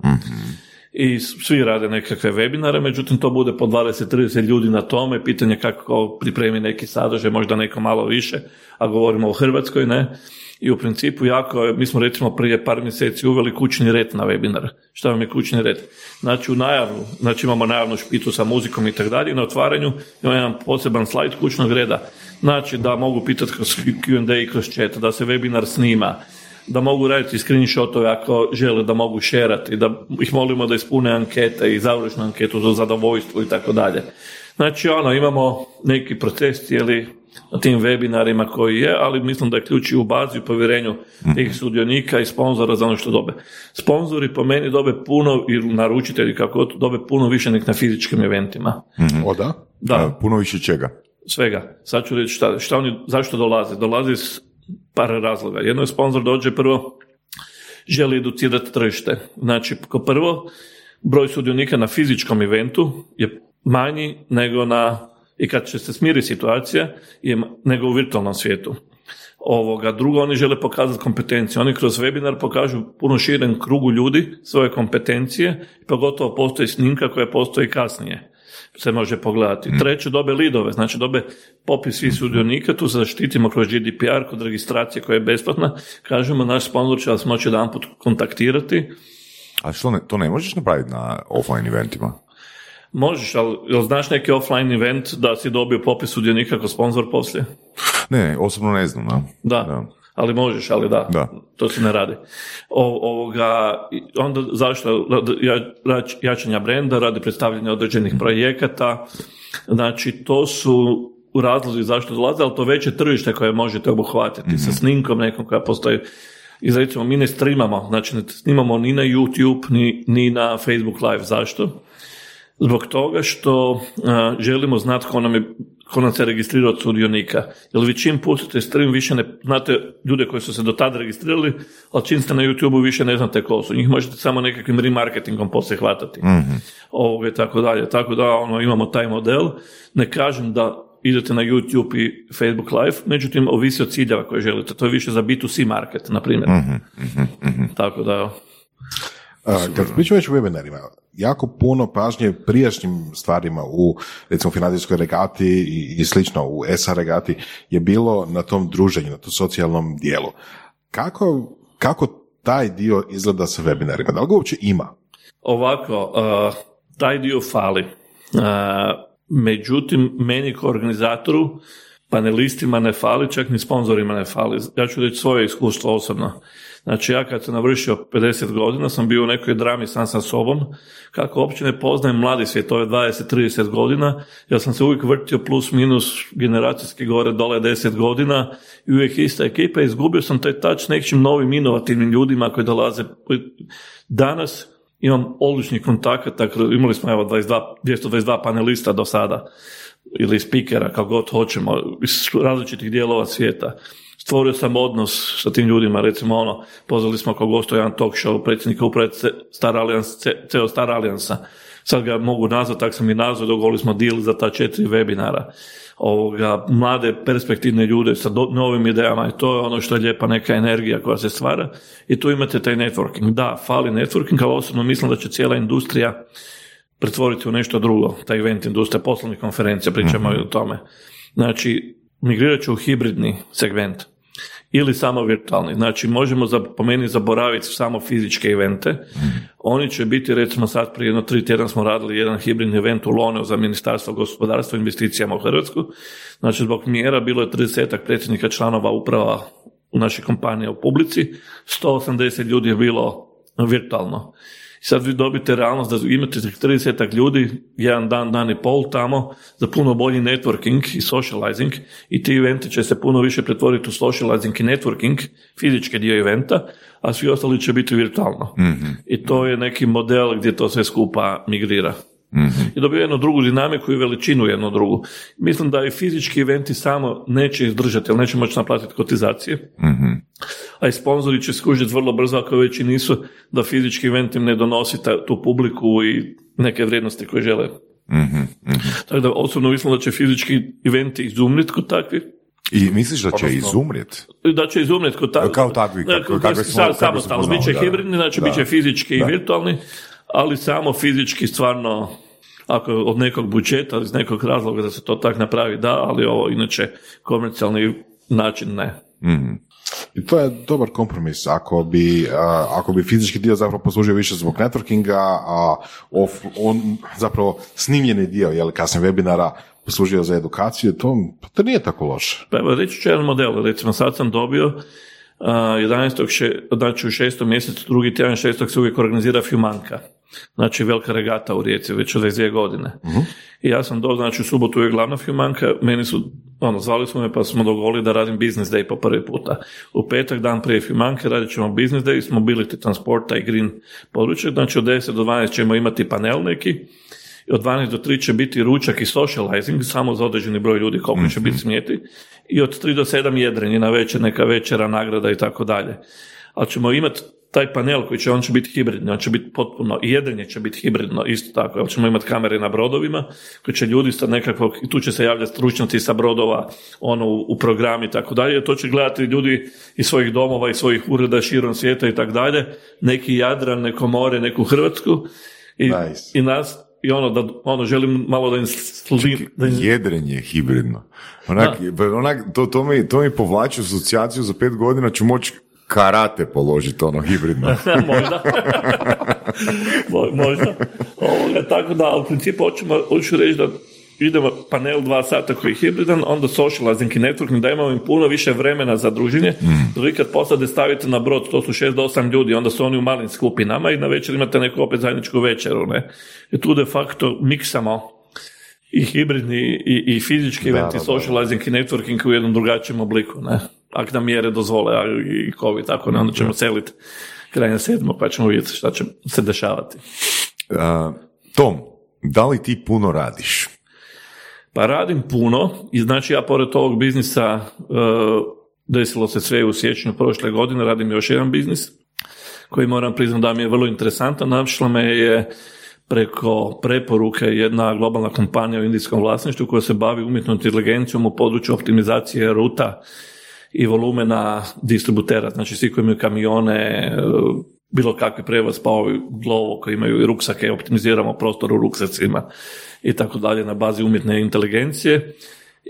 i svi rade nekakve webinare, međutim to bude po 20-30 ljudi na tome, pitanje kako pripremi neki sadržaj, možda neko malo više, a govorimo o Hrvatskoj, ne? I u principu jako, mi smo recimo prije par mjeseci uveli kućni red na webinar. Šta vam je kućni red? Znači u najavu, znači imamo najavnu špitu sa muzikom i tako dalje, na otvaranju imamo jedan poseban slajd kućnog reda. Znači da mogu pitati kroz Q&A i kroz chat, da se webinar snima, da mogu raditi screenshotove ako žele da mogu šerati, da ih molimo da ispune ankete i završnu anketu za zadovoljstvo i tako dalje. Znači ono, imamo neki proces cijeli na tim webinarima koji je, ali mislim da je ključ i u bazi u povjerenju tih sudionika i sponzora za ono što dobe. Sponzori po meni dobe puno, i naručitelji kako dobe puno više nek na fizičkim eventima. O da? Da, A, puno više čega? svega. Sad ću reći šta, šta oni, zašto dolaze. Dolaze iz par razloga. Jedno je sponzor dođe prvo, želi educirati tržište. Znači, kao prvo, broj sudionika na fizičkom eventu je manji nego na, i kad će se smiri situacija, je nego u virtualnom svijetu. Ovoga, drugo, oni žele pokazati kompetencije. Oni kroz webinar pokažu puno širem krugu ljudi svoje kompetencije, pogotovo postoji snimka koja postoji kasnije se može pogledati. Treće, dobe lidove, znači dobe popis svih sudionika, tu se zaštitimo kroz GDPR, kod registracije koja je besplatna, kažemo naš sponzor će vas moći jedan put kontaktirati, A što ne, to ne možeš napraviti na offline eventima? možeš, ali jel znaš neki offline event da si dobio popis sudionika kao sponzor poslije? Ne, ne, osobno ne znam. Da. Da, ali možeš, ali da, Da. to se ne radi. O, ovoga, onda zašto ja- jačanja brenda, radi predstavljanja određenih projekata, znači to su razlozi zašto dolaze, ali to veće tržište koje možete obuhvatiti sa snimkom nekom koja postoji. I recimo, mi ne streamamo, znači ne snimamo ni na YouTube, ni, ni na Facebook Live. Zašto? Zbog toga što a, želimo znati ko nam, je, ko nam se registrirao od sudionika. Jer vi čim pustite stream, više ne znate ljude koji su se do tada registrirali, ali čim ste na YouTube više ne znate ko su. Njih možete samo nekakvim remarketingom poslije hvatati. Ovoga i tako dalje. Tako da ono, imamo taj model. Ne kažem da idete na YouTube i Facebook Live, međutim, ovisi od ciljeva koje želite. To je više za B2C market, na primjer. Tako da, Kad pričamo već o webinarima, jako puno pažnje prijašnjim stvarima u recimo financijskoj regati i, i slično u ESA regati je bilo na tom druženju, na tom socijalnom dijelu. Kako, kako taj dio izgleda sa webinarima? Da li ga uopće ima? Ovako, uh, taj dio fali. Uh, međutim, meni kao organizatoru, panelistima ne fali, čak ni sponzorima ne fali. Ja ću reći svoje iskustvo osobno. Znači, ja kad sam navršio 50 godina, sam bio u nekoj drami sam sa sobom, kako uopće ne poznajem mladi svijet, ove 20-30 godina, ja sam se uvijek vrtio plus minus generacijski gore dole 10 godina i uvijek ista ekipa, izgubio sam taj s nekim novim inovativnim ljudima koji dolaze. Danas imam odličnih kontakata, imali smo evo 22, 222 panelista do sada, ili spikera, kako god hoćemo, iz različitih dijelova svijeta. Stvorio sam odnos sa tim ljudima, recimo ono, pozvali smo kao gosto jedan talk show predsjednika uprave Star Alliance, Ce- CEO Star Alliansa. Sad ga mogu nazvati, tak sam i nazvao, dogovorili smo deal za ta četiri webinara. Ovoga, mlade, perspektivne ljude sa do- novim idejama i to je ono što je lijepa neka energija koja se stvara i tu imate taj networking. Da, fali networking, ali osobno mislim da će cijela industrija pretvoriti u nešto drugo, ta event industrija, poslovnih konferencija, pričamo i o tome. Znači, migrirat će u hibridni segment ili samo virtualni. Znači, možemo za, po meni zaboraviti samo fizičke evente. Oni će biti, recimo sad prije jedno tri tjedna smo radili jedan hibridni event u Loneu za Ministarstvo gospodarstva i investicijama u Hrvatsku. Znači, zbog mjera bilo je 30 predsjednika članova uprava u našoj kompaniji u publici, 180 ljudi je bilo virtualno. I sad vi dobite realnost da imate 30 ljudi, jedan dan, dan i pol tamo, za puno bolji networking i socializing i ti eventi će se puno više pretvoriti u socializing i networking, fizički dio eventa, a svi ostali će biti virtualno. I to je neki model gdje to sve skupa migrira. I dobio jednu drugu dinamiku i veličinu jednu drugu. Mislim da i fizički eventi samo neće izdržati, jer neće moći naplatiti kotizacije. A i sponzori će skužiti vrlo brzo, ako već i nisu, da fizički event im ne donosi ta- tu publiku i neke vrijednosti koje žele. Tako da osobno mislim da će fizički eventi izumriti kod takvih, I misliš da će izumrijet? da će izumreti kod takvih. Kao takvi, kako- kakve smo- kakve smo samostalno, bit će poznali, da, da. hibridni, znači Da. bit će fizički i virtualni, ali samo fizički stvarno ako od nekog budžeta, iz nekog razloga da se to tak napravi, da, ali ovo inače komercijalni način ne. I to je dobar kompromis. Ako bi, a, ako bi fizički dio zapravo poslužio više zbog networkinga, a off, on, zapravo snimljeni dio, jel, kasnije webinara, poslužio za edukaciju, to, to nije tako loše. Pa evo, reći ću jedan model. Recimo, sad sam dobio a, 11. Še, znači u šestom mjesecu, drugi tjedan šestog se uvijek organizira Fjumanka. Znači velika regata u Rijeci, već od 22 godine. I ja sam do, znači u subotu je glavna Fjumanka, meni su, ono, zvali su me pa smo dogovorili da radim business day po prvi puta. U petak, dan prije Fjumanke, radit ćemo business day s mobility transporta i green područje, znači od 10 do 12 ćemo imati panel neki, i od 12 do 3 će biti ručak i socializing, samo za određeni broj ljudi koliko će biti smijeti. I od 3 do 7 jedrenje na večer, neka večera, nagrada i tako dalje. Ali ćemo imati taj panel koji će, on će biti hibridni, on će biti potpuno, i jedrenje će biti hibridno, isto tako, ali ćemo imati kamere na brodovima, koji će ljudi sa nekakvog, i tu će se javljati stručnjaci sa brodova, ono, u, u program i tako dalje, to će gledati ljudi iz svojih domova, iz svojih ureda širom svijeta i tako dalje, neki Jadran, neko more, neku Hrvatsku, i, Nice. i nas, i ono, da, ono, želim malo da im sli- da im- Jedrenje je hibridno. Onak, onak, to, to, mi, to mi povlači asocijaciju za pet godina ću moći karate položiti, ono, hibridno. možda. Mo- možda. Ovoga, tako da, u principu hoćemo, hoću reći da idemo panel dva sata koji je hibridan, onda socializing i networking, da imamo im puno više vremena za druženje. Mm. Vi kad posade stavite na brod, to su 6 do 8 ljudi, onda su oni u malim skupinama i na večer imate neku opet zajedničku večeru. Ne? I tu de facto miksamo i hibridni i, i fizički eventi, da, da. socializing i networking u jednom drugačijem obliku. Ne? Ako nam mjere dozvole, a i COVID, tako ne, onda ćemo seliti kraj na sedmo, pa ćemo vidjeti šta će se dešavati. A, Tom, da li ti puno radiš? Pa radim puno i znači ja pored ovog biznisa e, desilo se sve u siječnju prošle godine, radim još jedan biznis koji moram priznati da mi je vrlo interesantan. Našla me je preko preporuke jedna globalna kompanija u indijskom vlasništvu koja se bavi umjetnom inteligencijom u području optimizacije ruta i volumena distributera, znači svi koji imaju kamione, e, bilo kakvi prevoz, pa ovi Glovo koji imaju i ruksake, optimiziramo prostor u ruksacima i tako dalje na bazi umjetne inteligencije.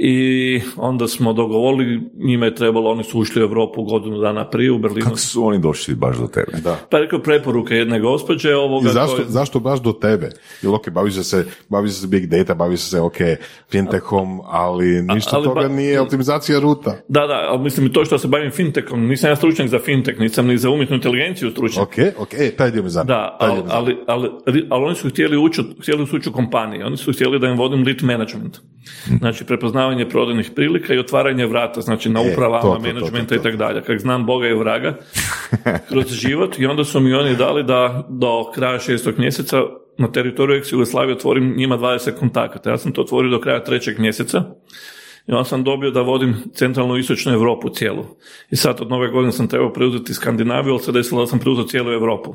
I onda smo dogovorili, njima je trebalo, oni su ušli u Europu godinu dana prije u Berlinu. Kako su oni došli baš do tebe? Da. Pa rekao preporuke jedne gospođe ovoga I zašto, koje- zašto baš do tebe? Jer ok, bavi se se, bavi se big data, bavi se ok, fintechom, ali ništa ali toga ba- nije optimizacija ruta. Da, da, ali mislim i to što se bavim fintechom, nisam ja stručnjak za fintech, nisam ni za umjetnu inteligenciju stručnjak. Ok, ok, e, taj dio mi zanima. Da, ali, ali, ali, ali oni su htjeli ući, u- htjeli su ući u kompanije, oni su htjeli da im vodim lead management. Znači, prepoznavanje prodajnih prilika i otvaranje vrata, znači na E, upravama, to, menadžmenta i tako dalje. Kak znam Boga i vraga kroz život i onda su mi oni dali da do kraja šestog mjeseca na teritoriju ex Jugoslavije otvorim njima 20 kontakata. Ja sam to otvorio do kraja trećeg mjeseca. I onda sam dobio da vodim centralnu i istočnu Europu cijelu. I sad od nove godine sam trebao preuzeti Skandinaviju, ali se desilo da sam preuzeo cijelu Europu.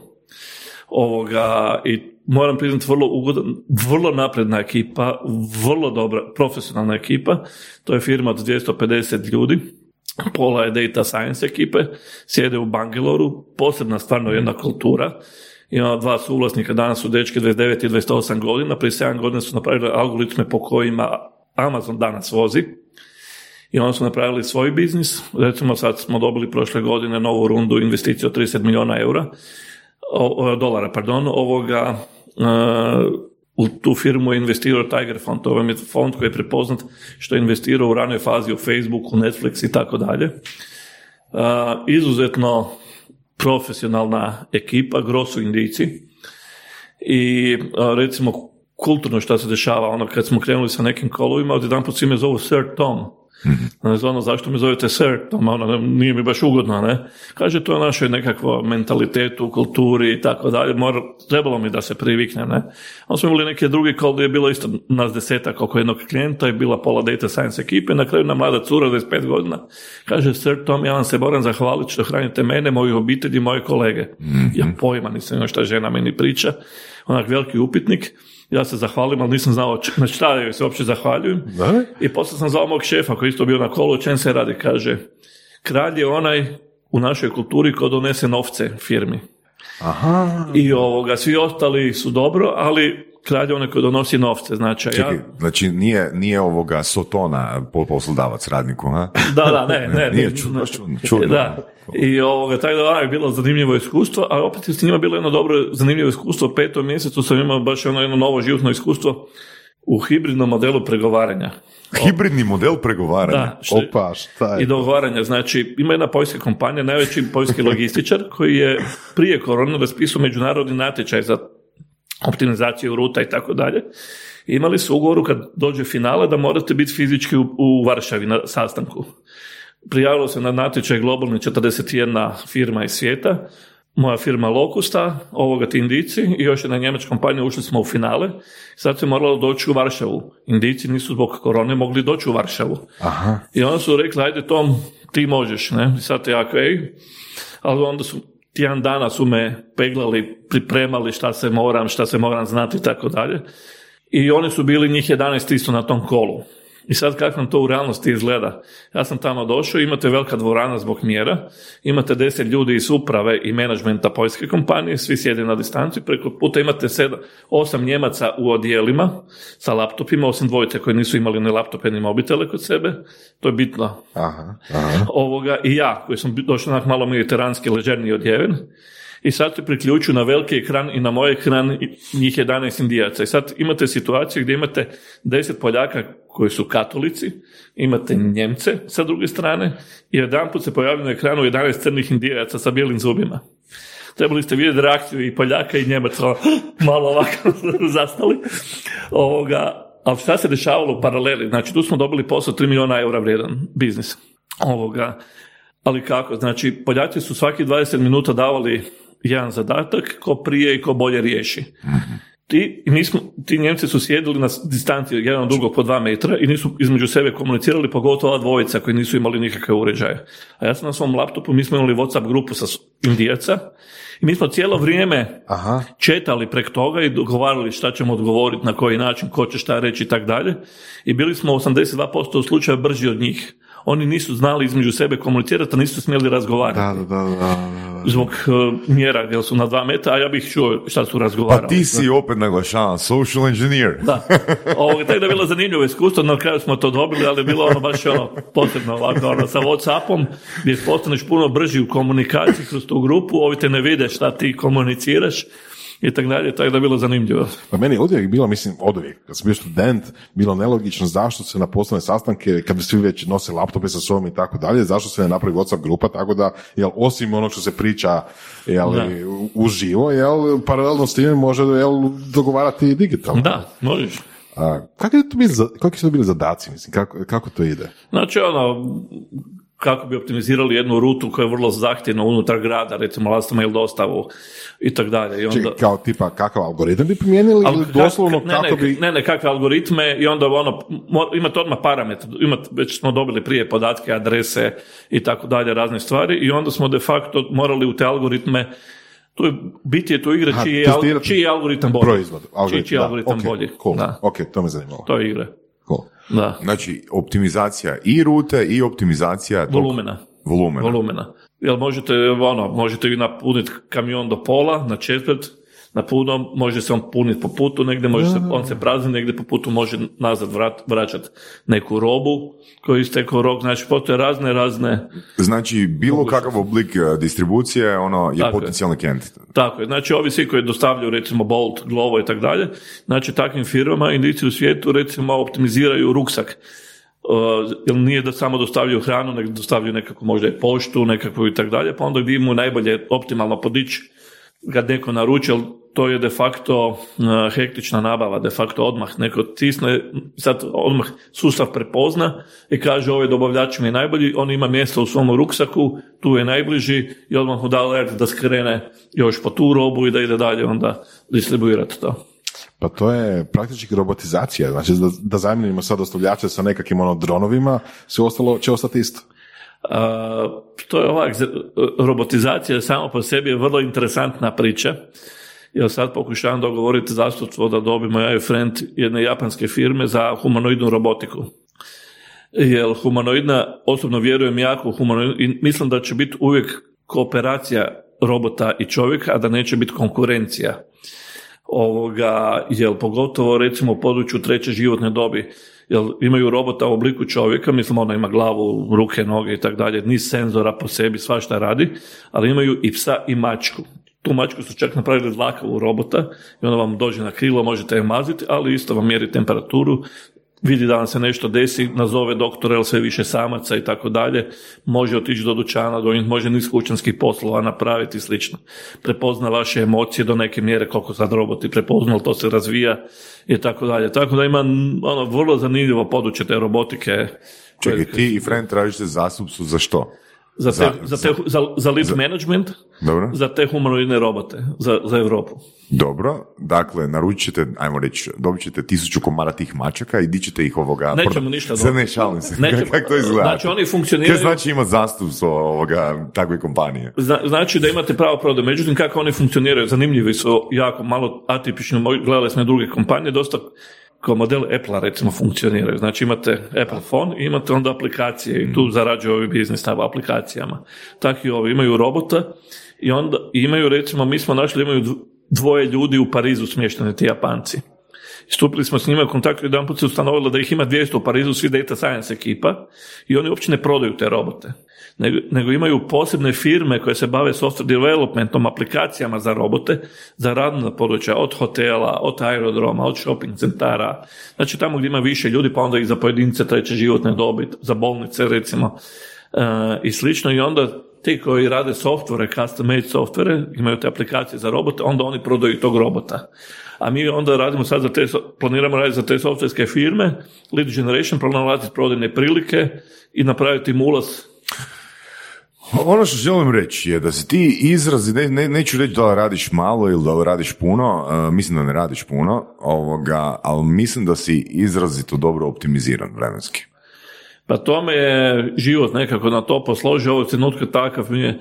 Ovoga, i moram priznati vrlo ugodan, vrlo napredna ekipa, vrlo dobra, profesionalna ekipa. To je firma od 250 ljudi. Pola je data science ekipe, sjede u Bangaloreu, posebna stvarno jedna kultura. Imamo dva suvlasnika, danas su dečke 29 i 28 godina, prije 7 godina su napravili algoritme po kojima Amazon danas vozi i onda su napravili svoj biznis. Recimo sad smo dobili prošle godine novu rundu investiciju od 30 milijuna eura, o, dolara, pardon, ovoga, e, u tu firmu je investirao Tiger Fund, to je fond koji je prepoznat što je investirao u ranoj fazi u Facebooku, Netflix i tako dalje. E, Izuzetno profesionalna ekipa, gro su Indijci, i a, recimo kulturno što se dešava, ono kad smo krenuli sa nekim kolovima, odjedanput svi me zovu Sir Tom. Znam, ono, zašto me zovete Sir ono, nije mi baš ugodno, ne? Kaže, to je našoj nekakvom mentalitetu, kulturi i tako dalje, Mora, trebalo mi da se priviknem, ne? Onda smo imali neke drugi kol gdje je bilo isto nas desetak oko jednog klijenta i bila pola data science ekipe, na kraju nam mlada cura 25 godina, kaže, Sir Tom, ja vam se moram zahvaliti što hranite mene, moju obitelj i moje kolege. Ja pojma nisam imao šta žena meni priča, onak veliki upitnik, ja se zahvalim, ali nisam znao č- na šta joj se uopće zahvaljujem. Da? I poslije sam zvao mog šefa koji isto bio na kolu, čem se radi, kaže, kralj je onaj u našoj kulturi ko donese novce firmi. Aha. I ovoga, svi ostali su dobro, ali kralj je onaj koji donosi novce, znači, a ja... Čekaj, znači nije, nije ovoga Sotona po- poslodavac radniku, ha? Da, da, ne, ne. Nije čudno, čudno, čudno. Da. I ovoga, tako da je bilo zanimljivo iskustvo, a opet je s njima bilo jedno dobro zanimljivo iskustvo. U petom mjesecu sam imao baš ono jedno novo životno iskustvo u hibridnom modelu pregovaranja. Hibridni model pregovaranja. Da, što- Opa, šta je? i dogovaranja. Znači, ima jedna poljska kompanija, najveći poljski logističar, koji je prije korona raspisao međunarodni natječaj za optimizaciju ruta i tako dalje. Imali su ugovoru kad dođe finale da morate biti fizički u, u Varšavi na sastanku. Prijavilo se na natječaj globalni 41 firma iz svijeta, moja firma Locusta, ovoga ti Indici i još jedna njemačka kompanija ušli smo u finale. Sad se moralo doći u Varšavu. Indici nisu zbog korone mogli doći u Varšavu. Aha. I onda su rekli, ajde Tom, ti možeš, ne? I sad ja, ok. Ali onda su, tjedan dana su me peglali, pripremali šta se moram, šta se moram znati i tako dalje. I oni su bili njih 11 isto na tom kolu. I sad kako nam to u realnosti izgleda? Ja sam tamo došao, imate velika dvorana zbog mjera, imate 10 ljudi iz uprave i menadžmenta poljske kompanije, svi sjede na distanci, preko puta imate sedam, osam Njemaca u odijelima sa laptopima, osim dvojice koji nisu imali ni laptope ni mobitele kod sebe, to je bitno Aha. Aha. ovoga i ja, koji sam došao onak malo mediteranski ležerniji odjeven, i sad se priključu na veliki ekran i na moj ekran njih 11 indijaca. I sad imate situaciju gdje imate 10 Poljaka koji su katolici, imate Njemce sa druge strane i jedan put se pojavljaju na ekranu 11 crnih indijaca sa bijelim zubima. Trebali ste vidjeti reakciju i Poljaka i Njemaca, malo ovako zastali. Ovoga, ali šta se dešavalo u paraleli? Znači, tu smo dobili posao 3 milijuna eura vrijedan biznis. Ovoga, ali kako? Znači, Poljaci su svaki 20 minuta davali jedan zadatak, ko prije i ko bolje riješi. Ti, i mi smo, ti Njemci su sjedili na distanci jedan od drugog po dva metra i nisu između sebe komunicirali, pogotovo ova dvojica koji nisu imali nikakve uređaje. A ja sam na svom laptopu, mi smo imali Whatsapp grupu sa Indijaca i mi smo cijelo vrijeme Aha. četali prek toga i dogovarali šta ćemo odgovoriti, na koji način, ko će šta reći i tak dalje. I bili smo 82% slučaja brži od njih. Oni nisu znali između sebe komunicirati, a nisu smjeli razgovarati. Da, da, da, da, da. Zbog uh, mjera jer su na dva metra, a ja bih čuo šta su razgovarali. Pa ti si opet naglašavam, social engineer. Da, Ovo, tako da je bilo zanimljivo iskustvo, na kraju smo to dobili, ali je bilo ono baš ono posebno ovako, ono, sa Whatsappom, gdje postaneš puno brži u komunikaciji kroz tu grupu, ovi te ne vide šta ti komuniciraš i tako dalje, tako da je bilo zanimljivo. Pa meni je oduvijek bilo, mislim, oduvijek, kad sam bio student, bilo nelogično zašto se na poslovne sastanke, kad bi svi već nose laptope sa sobom i tako dalje, zašto se ne napravi WhatsApp grupa, tako da, jel, osim onog što se priča, jel, Da. uživo, jel, paralelno s time može, jel, dogovarati i digitalno. Da, možeš. A, kakvi, su to bili, kakvi su to bili zadaci, mislim, kako, kako to ide? Znači, ono, kako bi optimizirali jednu rutu koja je vrlo zahtjevna unutar grada, recimo last mail dostavu i tako dalje. I onda, Čekaj, kao tipa, kakav algoritam bi primijenili ili kak- doslovno ne, kako ne, bi... Ne, ne, kakve algoritme i onda ono, imate odmah parametre, imate, već smo dobili prije podatke, adrese i tako dalje, razne stvari i onda smo de facto morali u te algoritme tu je, biti je tu igra čiji je, al- čiji je algoritam bolji. Proizvod, algoritam, čiji, čiji da, algoritam ok, bolji. Cool, Da, ok, to me zanimalo. to je igre. Da. Znači, optimizacija i rute i optimizacija tog Volumena. volumena. volumena. Jel možete, ono, možete vi napuniti kamion do pola, na četvrt, na puno, može se on puniti po putu negdje, može se, on se prazni negdje po putu, može nazad vrat, vraćati neku robu koju je istekao rok, znači postoje razne, razne, Znači, bilo kakav oblik eh, distribucije, ono, je Tako potencijalni klijent. tako je, znači ovi svi koji dostavljaju recimo Bolt, Glovo i tako dalje, znači takvim firmama, indici u svijetu recimo optimiziraju ruksak, Uh, jer nije da samo dostavljaju hranu, nego dostavljaju nekako možda i poštu, nekako i tako dalje, pa onda gdje mu najbolje optimalno podići kad neko naruči, to je de facto uh, hektična nabava, de facto odmah neko tisne, sad odmah sustav prepozna i kaže ovaj dobavljač mi je najbolji, on ima mjesto u svom ruksaku, tu je najbliži i odmah mu da alert da skrene još po tu robu i da ide dalje onda distribuirati to. Pa to je praktički robotizacija, znači da, da zamijenimo sad dostavljače sa nekakvim ono dronovima, sve ostalo će ostati isto. A, to je ovak, robotizacija samo po sebi je vrlo interesantna priča. Ja sad pokušavam dogovoriti zastupstvo da dobimo ja i friend jedne japanske firme za humanoidnu robotiku. Jer humanoidna, osobno vjerujem jako u humanoidnu i mislim da će biti uvijek kooperacija robota i čovjeka, a da neće biti konkurencija ovoga, jel pogotovo recimo u području treće životne dobi, jel imaju robota u obliku čovjeka, mislim ona ima glavu, ruke, noge i tako dalje, niz senzora po sebi, svašta radi, ali imaju i psa i mačku. Tu mačku su čak napravili u robota i ona vam dođe na krilo, možete je maziti, ali isto vam mjeri temperaturu, vidi da vam se nešto desi, nazove doktora ili sve više samaca i tako dalje, može otići do dućana, do može niz kućanskih poslova napraviti i slično. Prepozna vaše emocije do neke mjere koliko sad roboti prepoznali, to se razvija i tako dalje. Tako da ima ono vrlo zanimljivo područje te robotike. Čekaj, ti i friend tražite zastupcu za što? Za, te, za, za, za, za list management, Dobro. za te humanoidne robote, za, za Europu. Dobro, dakle, naručit ćete, ajmo reći, dobit ćete tisuću komara tih mačaka i di ćete ih ovoga... Nećemo ništa Sve ne šalim se, Nećemo, kako to izgleda? Znači, oni funkcioniraju... Kaj znači ima zastupstvo ovoga, takve kompanije? Zna, znači da imate pravo prodaju, međutim kako oni funkcioniraju, zanimljivi su, jako malo atipični, gledali smo druge kompanije, dosta kao model Apple recimo funkcioniraju. Znači imate Apple phone i imate onda aplikacije i tu zarađuju ovi biznis na aplikacijama. Tako i ovi imaju robota i onda imaju recimo, mi smo našli imaju dvoje ljudi u Parizu smještene ti Japanci. Stupili smo s njima u kontakt i jedan put se ustanovilo da ih ima 200 u Parizu, svi data science ekipa i oni uopće ne prodaju te robote. Nego, nego imaju posebne firme koje se bave software developmentom, aplikacijama za robote, za radna područja od hotela, od aerodroma, od shopping centara. Znači tamo gdje ima više ljudi, pa onda i za pojedince treće životne dobi, za bolnice recimo e, i slično. I onda ti koji rade softvere, custom made softvere, imaju te aplikacije za robote, onda oni prodaju tog robota a mi onda radimo sad za te, planiramo raditi za te softverske firme, lead generation, pronalaziti prodajne prilike i napraviti im ulaz ono što želim reći je da se ti izrazi, ne, ne, neću reći da radiš malo ili da radiš puno, uh, mislim da ne radiš puno, ovoga, ali mislim da si izrazito dobro optimiziran vremenski. Pa tome je život nekako na to posložio, ovog trenutka takav mi je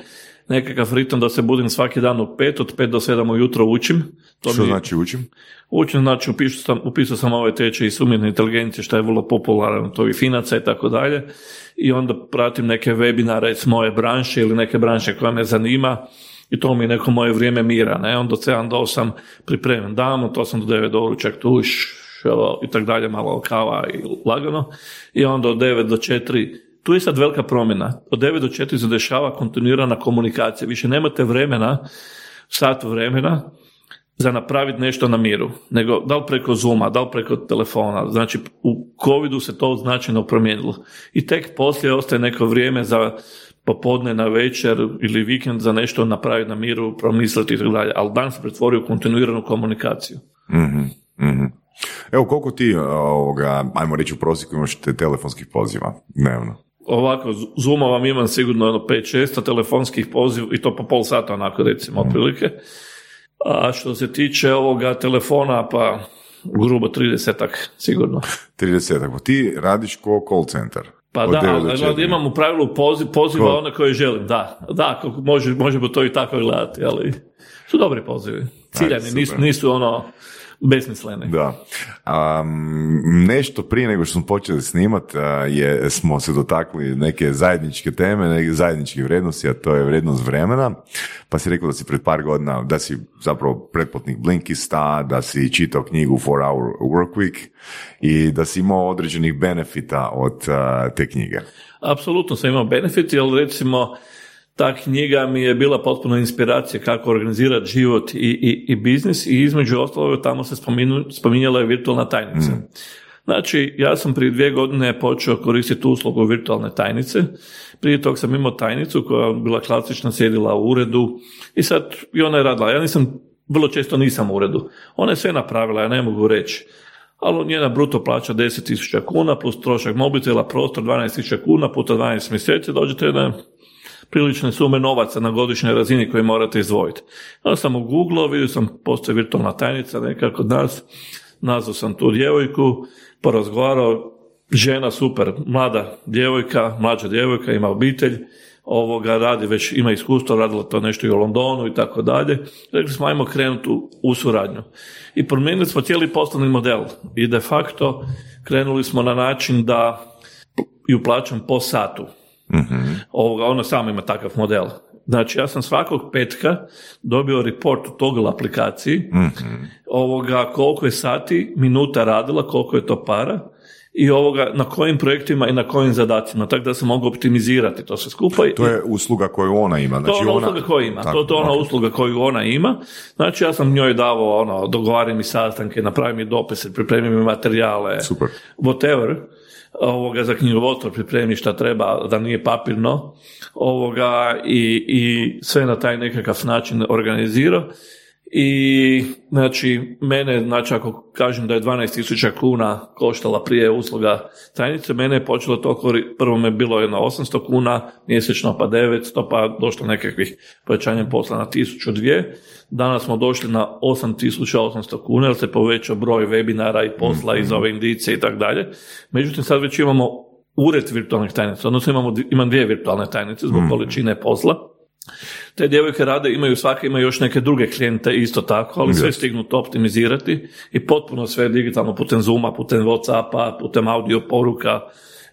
nekakav ritam da se budim svaki dan u pet, od pet do sedam ujutro učim. To što mi, znači učim? Učim, znači upisao sam, upisao sam ove tečaje iz umjetne inteligencije, što je vrlo popularno, to i finaca i tako dalje. I onda pratim neke webinare iz moje branše ili neke branše koja me zanima i to mi je neko moje vrijeme mira. Ne? Onda od 7 do 8 pripremim damo, to sam do 9 do ručak tuš i tako dalje, malo kava i lagano. I onda od 9 do 4 tu je sad velika promjena. Od 9 do 4 se dešava kontinuirana komunikacija. Više nemate vremena, sat vremena, za napraviti nešto na miru, nego da li preko Zuma, da li preko telefona. Znači, u covidu se to značajno promijenilo. I tek poslije ostaje neko vrijeme za popodne na večer ili vikend za nešto napraviti na miru, promisliti i tako dalje. Ali dan se pretvorio u kontinuiranu komunikaciju. mm Evo, koliko ti, ovoga, ajmo reći u prosjeku imaš te telefonskih poziva dnevno? Ovako, Zuma vam imam sigurno jedno 5-6 telefonskih poziv i to po pol sata onako recimo mm. otprilike. A što se tiče ovoga telefona, pa grubo 30 sigurno. 30 pa ti radiš ko call center. Pa da, ali imam u pravilu poziv, poziva Ko? one koje želim, da. Da, može, možemo to i tako gledati, ali su dobri pozivi. Ciljani, nisu, nisu ono besmislene. Da. Um, nešto prije nego što smo počeli snimat je, smo se dotakli neke zajedničke teme, neke zajedničke vrijednosti, a to je vrijednost vremena. Pa si rekao da si pred par godina, da si zapravo pretplatnik Blinkista, da si čitao knjigu Four Hour Work Week i da si imao određenih benefita od te knjige. Apsolutno sam imao benefit, jer recimo ta knjiga mi je bila potpuno inspiracija kako organizirati život i, i, i biznis i između ostalog tamo se spominu, spominjala je virtualna tajnica. Mm. Znači, ja sam prije dvije godine počeo koristiti uslugu virtualne tajnice. Prije tog sam imao tajnicu koja je bila klasična, sjedila u uredu i sad i ona je radila. Ja nisam vrlo često nisam u uredu. Ona je sve napravila, ja ne mogu reći. Ali njena bruto plaća 10.000 kuna plus trošak mobitela, prostor 12.000 kuna puta 12 mjeseci, dođete na prilične sume novaca na godišnjoj razini koje morate izdvojiti. Ja sam u Google, vidio sam postoji virtualna tajnica neka kod nas, nazvao sam tu djevojku, porazgovarao, žena super, mlada djevojka, mlađa djevojka, ima obitelj, ovoga radi već, ima iskustvo, radila to nešto i u Londonu i tako dalje. Rekli smo, ajmo krenuti u, u suradnju. I promijenili smo cijeli poslovni model i de facto krenuli smo na način da ju plaćam po satu. Ovoga, ona sama ima takav model. Znači, ja sam svakog petka dobio report u Toggle aplikaciji, ovoga, koliko je sati, minuta radila, koliko je to para, i ovoga, na kojim projektima i na kojim zadacima, tako da se mogu optimizirati to sve skupa. To je usluga koju ona ima. Znači To je ona usluga koju ima. Tako, to, to je ona ok. usluga koju ona ima. Znači ja sam njoj davao ono, dogovaram mi sastanke, napravim mi dopise, pripremim mi materijale, Super. whatever, ovoga, za knjigovodstvo pripremi šta treba, da nije papirno, ovoga, i, i sve na taj nekakav način organizirao. I, znači, mene, znači, ako kažem da je 12.000 kuna koštala prije usluga tajnice, mene je počelo to, kori- prvo me je bilo jedno 800 kuna mjesečno, pa 900, pa došlo nekakvih povećanja posla na 1002. Danas smo došli na 8.800 kuna, jer se povećao broj webinara i posla iz ove indicije i tako dalje. Međutim, sad već imamo ured virtualnih tajnica, odnosno imamo, imam dvije virtualne tajnice zbog količine posla. Te djevojke rade, imaju svake, imaju još neke druge klijente isto tako, ali sve stignu to optimizirati i potpuno sve digitalno putem Zooma, putem Whatsappa, putem audio poruka.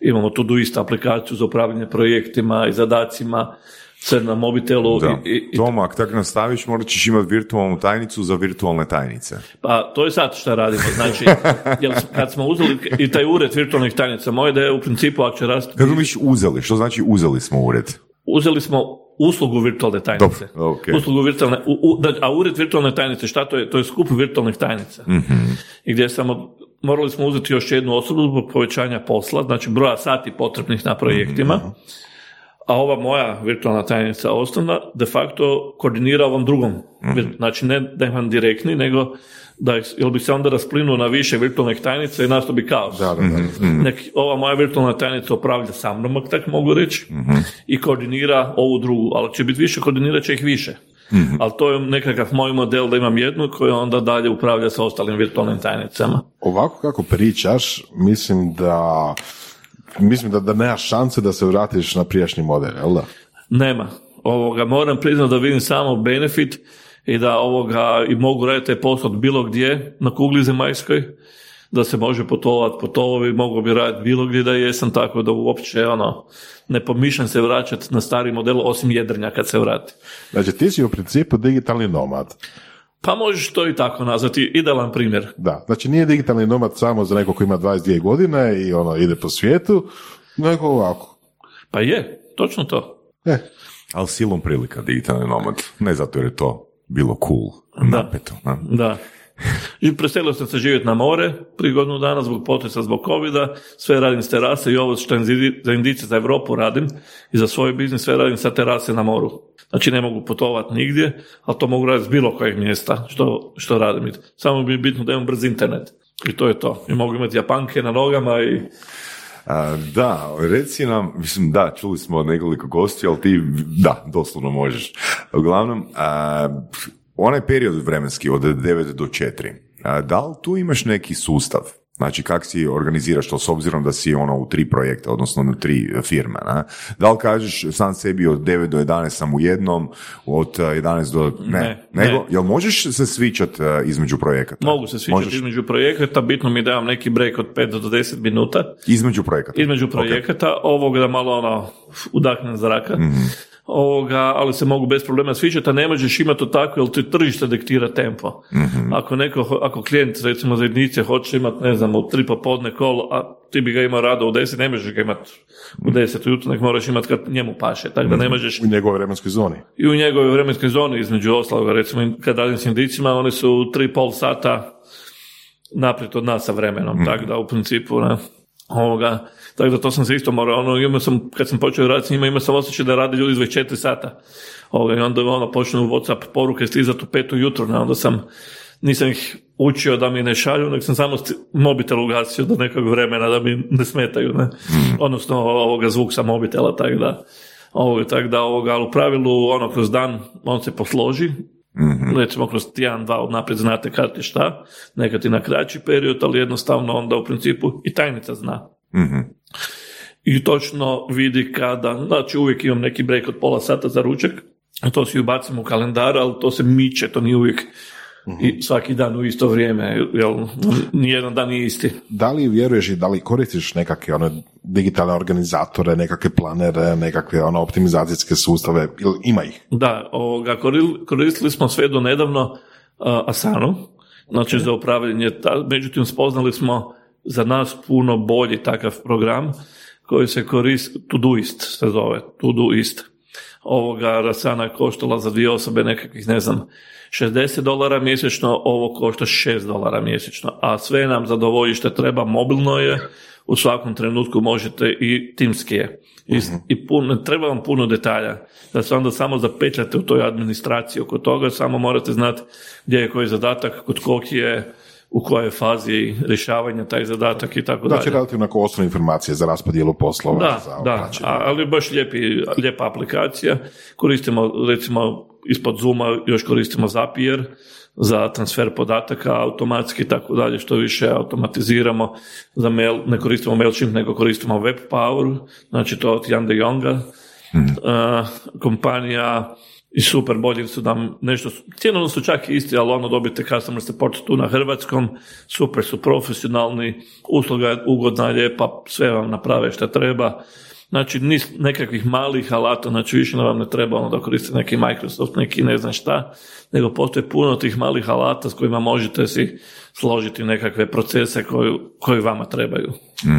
Imamo tu istu aplikaciju za upravljanje projektima i zadacima, sve na mobitelu. Da. I, i, i- Toma, ako tako nastaviš, morat ćeš imati virtualnu tajnicu za virtualne tajnice. pa to je sad što radimo. Znači, jel, kad smo uzeli i taj ured virtualnih tajnica, moja ideja je u principu ako će rasti, Kako misliš uzeli? Što znači uzeli smo ured? uzeli smo uslugu virtualne tajnice. Dobro, ok. Uslugu virtualne, u, u, da- a ured virtualne tajnice, šta to je? To je skup virtualnih tajnica. Mhm. I gdje samo, morali smo uzeti još jednu osobu zbog povećanja posla, znači broja sati potrebnih na projektima. Mhm. A ova moja virtualna tajnica osnovna de facto koordinira ovom drugom. Mhm. Znači ne da imam direktni, nego da jel bi se onda rasplinuo na više virtualnih tajnica i nastao bi kaos. Da, da, da. Mhm. Nek, ova moja virtualna tajnica upravlja sa mnom, ako tako mogu reći, i koordinira ovu drugu, ali će biti više, koordinirat će ih više. Ali to je nekakav moj model da imam jednu koja onda dalje upravlja sa ostalim virtualnim tajnicama. Ovako kako pričaš, mislim da mislim da, da nemaš šanse da se vratiš na prijašnji model, jel da? Nema. Ovoga, moram priznati da vidim samo benefit i da ovoga i mogu raditi taj posao bilo gdje na kugli zemaljskoj, da se može putovati po tovovi, mogu bi raditi bilo gdje da jesam, tako da uopće ono, ne pomišljam se vraćati na stari model, osim jedrnja kad se vrati. Znači ti si u principu digitalni nomad. Pa možeš to i tako nazvati, idealan primjer. Da, znači nije digitalni nomad samo za nekog koji ima 22 godine i ono ide po svijetu, nego ovako. Pa je, točno to. E, Ali silom prilika digitalni nomad. Ne zato jer je to bilo cool, napeto. ne? Da. I preselio sam se živjeti na more prije godinu dana zbog potresa, zbog covida, sve radim s terase i ovo što za indice za Europu radim i za svoj biznis sve radim sa terase na moru. Znači ne mogu putovati nigdje, ali to mogu raditi s bilo kojeg mjesta što, što radim. Samo mi je bitno da imam brz internet. I to je to. I mogu imati japanke na nogama i da, reci nam, mislim da, čuli smo nekoliko gosti, ali ti, da, doslovno možeš. Uglavnom, a, onaj period vremenski od 9 do 4, a, da li tu imaš neki sustav? Znači, kak si organiziraš to s obzirom da si ono u tri projekta, odnosno na tri firme, na? Da li kažeš sam sebi od 9 do 11 sam u jednom, od a, 11 do... Ne, Ne, nego, ne. jel možeš se svičat a, između projekata? mogu se sviđati Možeš? između projekata, bitno mi da imam neki break od 5 do 10 minuta. Između projekata? između projekata, ovoga da malo ono udahnem zraka, ovoga, ali se mogu bez problema sviđati, a ne možeš imati to tako, jer ti tržište diktira tempo. Ako neko, ako klijent recimo za jedinice hoće imati, ne znam, u tri popodne kol, a ti bi ga imao rado u deset, ne možeš ga imati u deset ujutro, nek moraš imati kad njemu paše, tako da ne možeš u njegovoj vremenskoj zoni. i u njegovoj vremenskoj zoni između ostaloga, recimo kad radim s indicima, oni su tri pol sata naprijed od nas sa vremenom, tako da u principu ne. Ovoga, tako da to sam se isto morao, ono, imao sam, kad sam počeo raditi s njima, imao sam osjećaj da rade ljudi 24 sata. Ovoga, I onda ono, počnu Whatsapp poruke stizati u petu jutro, ne, onda sam, nisam ih učio da mi ne šalju, nego sam samo mobitel ugasio do nekog vremena da mi ne smetaju, ne? Odnosno ovoga zvuk sa mobitela, tako da, ovoga, tako da ovoga, ali u pravilu, ono, kroz dan, on se posloži, recimo kroz tjedan, dva naprijed znate kad je šta, nekad i na kraći period, ali jednostavno onda u principu i tajnica zna. I točno vidi kada, znači uvijek imam neki break od pola sata za ručak, to si ubacim u kalendar, ali to se miče, to nije uvijek i svaki dan u isto vrijeme, jel, nijedan dan nije isti. Da li vjeruješ i da li koristiš nekakve one digitalne organizatore, nekakve planere, nekakve ono optimizacijske sustave, ili ima ih? Da, ovoga, koristili smo sve do nedavno uh, Asanu, znači za upravljanje, ta, međutim spoznali smo za nas puno bolji takav program koji se koristi, Todoist se zove, Todoist. Ovoga Asana je koštala za dvije osobe nekakvih, ne znam, 60 dolara mjesečno, ovo košta 6 dolara mjesečno, a sve nam zadovoljište treba, mobilno je, u svakom trenutku možete i timski je. I, i puno, treba vam puno detalja, da se onda samo zapetljate u toj administraciji oko toga, samo morate znati gdje je koji zadatak, kod kog je, u kojoj fazi rješavanja taj zadatak i tako Znači dalje. relativno ako osnovne informacije za raspodjelu poslova. Da, za da, ali baš lijepi, lijepa aplikacija. Koristimo, recimo, ispod Zuma još koristimo Zapier za transfer podataka automatski i tako dalje, što više automatiziramo. Za mail, ne koristimo MailChimp, nego koristimo WebPower, znači to od Jan de Jonga. Uh, kompanija i super bolji su nam nešto, cijenovno su čak isti, ali ono dobite customer support tu na hrvatskom, super su profesionalni, usluga je ugodna, lijepa, sve vam naprave što treba. Znači, niz nekakvih malih alata, znači više nam ne treba ono da koristite neki Microsoft, neki ne znam šta, nego postoje puno tih malih alata s kojima možete si složiti nekakve procese koji, koji vama trebaju.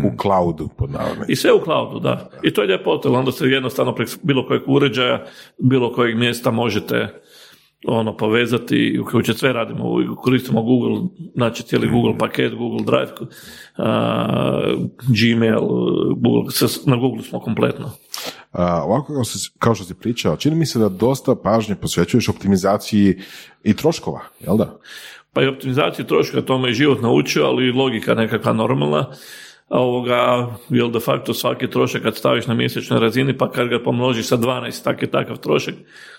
U cloudu, pod navodnim. I sve u cloudu, da. I to je ljepoto, jer onda se jednostavno preko bilo kojeg uređaja, bilo kojeg mjesta možete ono povezati i uključiti sve radimo, koristimo Google, znači cijeli Google paket, Google Drive, a, Gmail, Google, na Google smo kompletno. A, ovako kao, si- kao što si pričao, čini mi se da dosta pažnje posvećuješ optimizaciji i troškova, jel da? Pa i optimizaciju troška, to me i život naučio, ali i logika nekakva normalna. Ovoga, jer de facto svaki trošak kad staviš na mjesečnoj razini, pa kad ga pomnožiš sa 12, tak je takav trošak,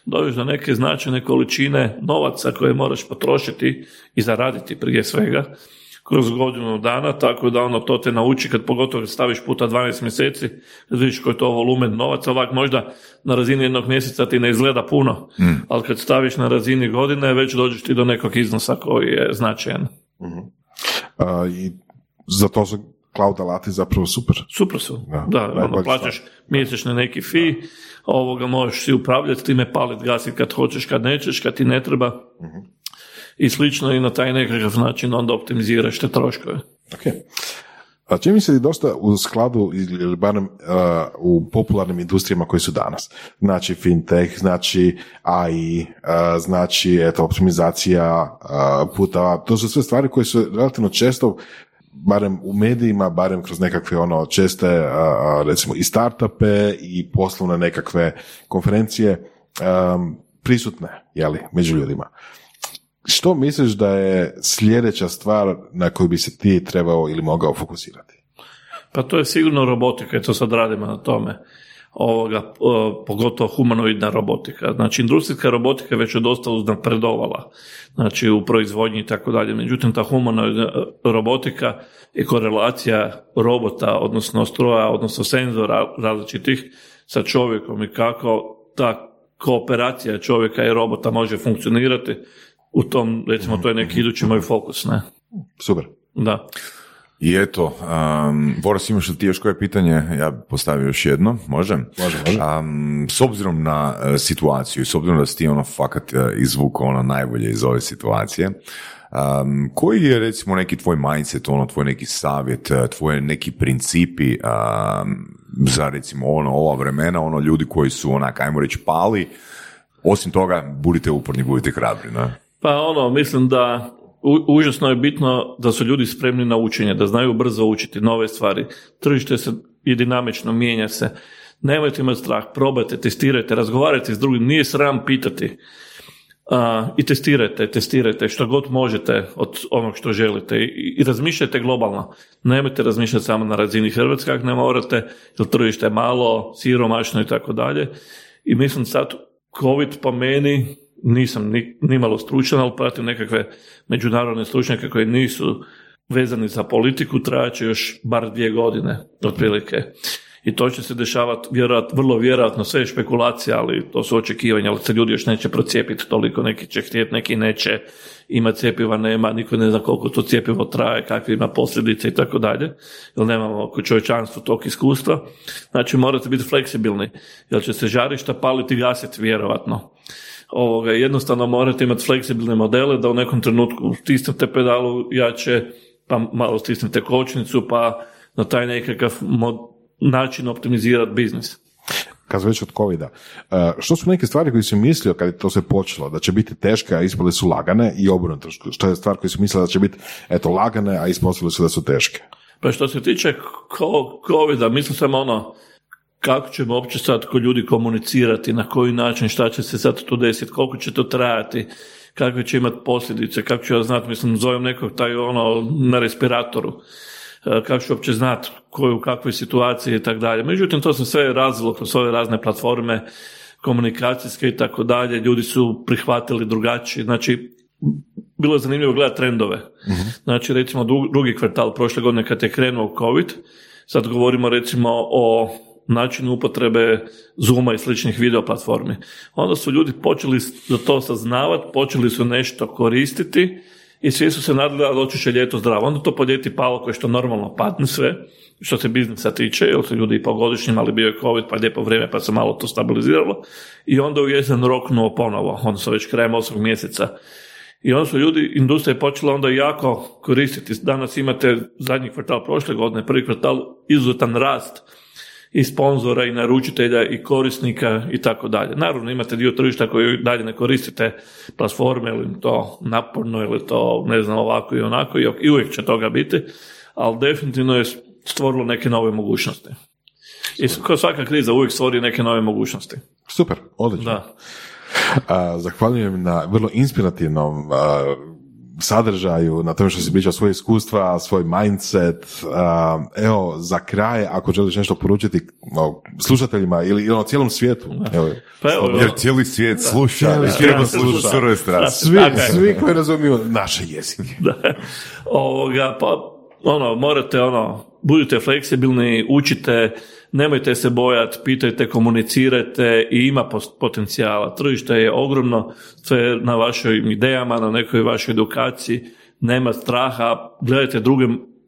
dođeš do neke značajne količine novaca koje moraš potrošiti i zaraditi prije svega kroz godinu dana, tako da ono to te nauči kad pogotovo staviš puta 12 mjeseci, kad vidiš koji je to volumen novaca, ovak možda na razini jednog mjeseca ti ne izgleda puno, ali kad staviš na razini godine, već dođeš ti do nekog iznosa koji je značajan. A, I za to su cloud alati zapravo super. Super su. Da, Da, ono, plaćaš mjesečni neki fi, ovoga možeš si upravljati time, palit, gasit kad hoćeš, kad nećeš, kad ti ne treba. I slično i na taj nekakav način onda optimiziraš te troškove. Ok. A čini mi se dosta u skladu ili barem uh, u popularnim industrijama koji su danas. Znači fintech, znači AI, uh, znači eto, optimizacija uh, puta, to su sve stvari koje su relativno često barem u medijima, barem kroz nekakve ono česte, recimo i startupe i poslovne nekakve konferencije um, prisutne, jeli, među ljudima. Što misliš da je sljedeća stvar na koju bi se ti trebao ili mogao fokusirati? Pa to je sigurno robotika to sad radimo na tome. Ovoga, pogotovo humanoidna robotika. Znači, industrijska robotika već je dosta uznapredovala, znači u proizvodnji i tako dalje. Međutim, ta humanoidna e, robotika i korelacija robota, odnosno stroja, odnosno senzora različitih sa čovjekom i kako ta kooperacija čovjeka i robota može funkcionirati, u tom, recimo, to je neki idući moj fokus, ne? Super. Da. I eto, um, Boris, imaš li ti još koje pitanje? Ja bi postavio još jedno, može? Može, može. Um, s obzirom na e, situaciju, s obzirom da si ti ono fakat e, izvukao ono najbolje iz ove situacije, um, koji je recimo neki tvoj mindset, ono tvoj neki savjet, e, tvoje neki principi um, za recimo ono ova vremena, ono ljudi koji su onak, ajmo reći, pali, osim toga, budite uporni, budite hrabri, ne? Pa ono, mislim da u- užasno je bitno da su ljudi spremni na učenje, da znaju brzo učiti nove stvari. Tržište se i dinamično mijenja se. Nemojte imati strah, probajte, testirajte, razgovarajte s drugim, nije sram pitati. A, I testirajte, testirajte što god možete od onog što želite i, i razmišljajte globalno. Nemojte razmišljati samo na razini Hrvatske ako ne morate, jer tržište je malo, siromašno i tako dalje. I mislim sad, COVID po meni, nisam ni, nimalo stručan, ali pratim nekakve međunarodne stručnjake koji nisu vezani za politiku, trajaće još bar dvije godine, otprilike. I to će se dešavati vjerojatno, vrlo vjerojatno, sve je špekulacija, ali to su očekivanja, ali se ljudi još neće procijepiti toliko, neki će htjeti, neki neće, ima cjepiva, nema, niko ne zna koliko to cjepivo traje, kakve ima posljedice i tako dalje, jer nemamo oko čovječanstva tog iskustva. Znači morate biti fleksibilni, jer će se žarišta paliti i gasiti vjerojatno. Ovoga, jednostavno morate imati fleksibilne modele da u nekom trenutku stisnete pedalu jače, pa malo stisnete kočnicu, pa na taj nekakav mod- način optimizirati biznis. kad već od covida, e, što su neke stvari koje si mislio kad je to sve počelo, da će biti teške, a ispale su lagane i obrnuto, što je stvar koju si mislio da će biti eto lagane, a ispostavilo se da su teške. Pa što se tiče covida, mislim sam ono, kako ćemo uopće sad ko ljudi komunicirati, na koji način, šta će se sad tu desiti, koliko će to trajati, kakve će imati posljedice, kako ću ja znati, mislim, zovem nekog taj ono na respiratoru, e, kako ću uopće znati ko je u kakvoj situaciji i tako dalje. Međutim, to se sve razvilo kroz ove razne platforme komunikacijske i tako dalje, ljudi su prihvatili drugačije, znači bilo je zanimljivo gledati trendove. Znači, recimo, dru- drugi kvartal prošle godine kad je krenuo COVID, sad govorimo recimo o načinu upotrebe Zooma i sličnih video platformi. Onda su ljudi počeli za to saznavati, počeli su nešto koristiti i svi su se nadali da doći će ljeto zdravo. Onda to po ljeti palo koje što normalno padne sve, što se biznisa tiče, jer su ljudi i pogodišnjim, ali bio je COVID, pa lijepo vrijeme, pa se malo to stabiliziralo. I onda u jesen roknuo ponovo, odnosno već krajem osmog mjeseca. I onda su ljudi, industrija je počela onda jako koristiti. Danas imate zadnji kvartal prošle godine, prvi kvartal, izuzetan rast i sponzora i naručitelja i korisnika i tako dalje. Naravno imate dio tržišta koji dalje ne koristite platforme ili to naporno ili to ne znam ovako i onako i uvijek će toga biti, ali definitivno je stvorilo neke nove mogućnosti. I kao svaka kriza uvijek stvori neke nove mogućnosti. Super, odlično. Da. A, zahvaljujem na vrlo inspirativnom a, sadržaju, na tome što si pričao svoje iskustva, svoj mindset. A, evo, za kraj, ako želiš nešto poručiti slušateljima ili, ili o cijelom svijetu. Evo, Pa evo, Jer cijeli svijet sluša, Cijeli svijet treba sluša. strasti. svi, Tako je. svi koji razumiju naše jezike. da. Ovoga, pa ono, morate ono, budite fleksibilni, učite, nemojte se bojati, pitajte, komunicirajte i ima potencijala. Tržište je ogromno, sve je na vašim idejama, na nekoj vašoj edukaciji, nema straha, gledajte druge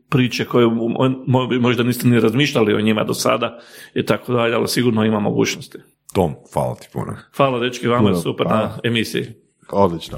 priče koje mo- mo- možda niste ni razmišljali o njima do sada i tako dalje, ali sigurno ima mogućnosti. Tom, hvala ti puno. Hvala dečki, vama je super hvala. na emisiji. Odlično.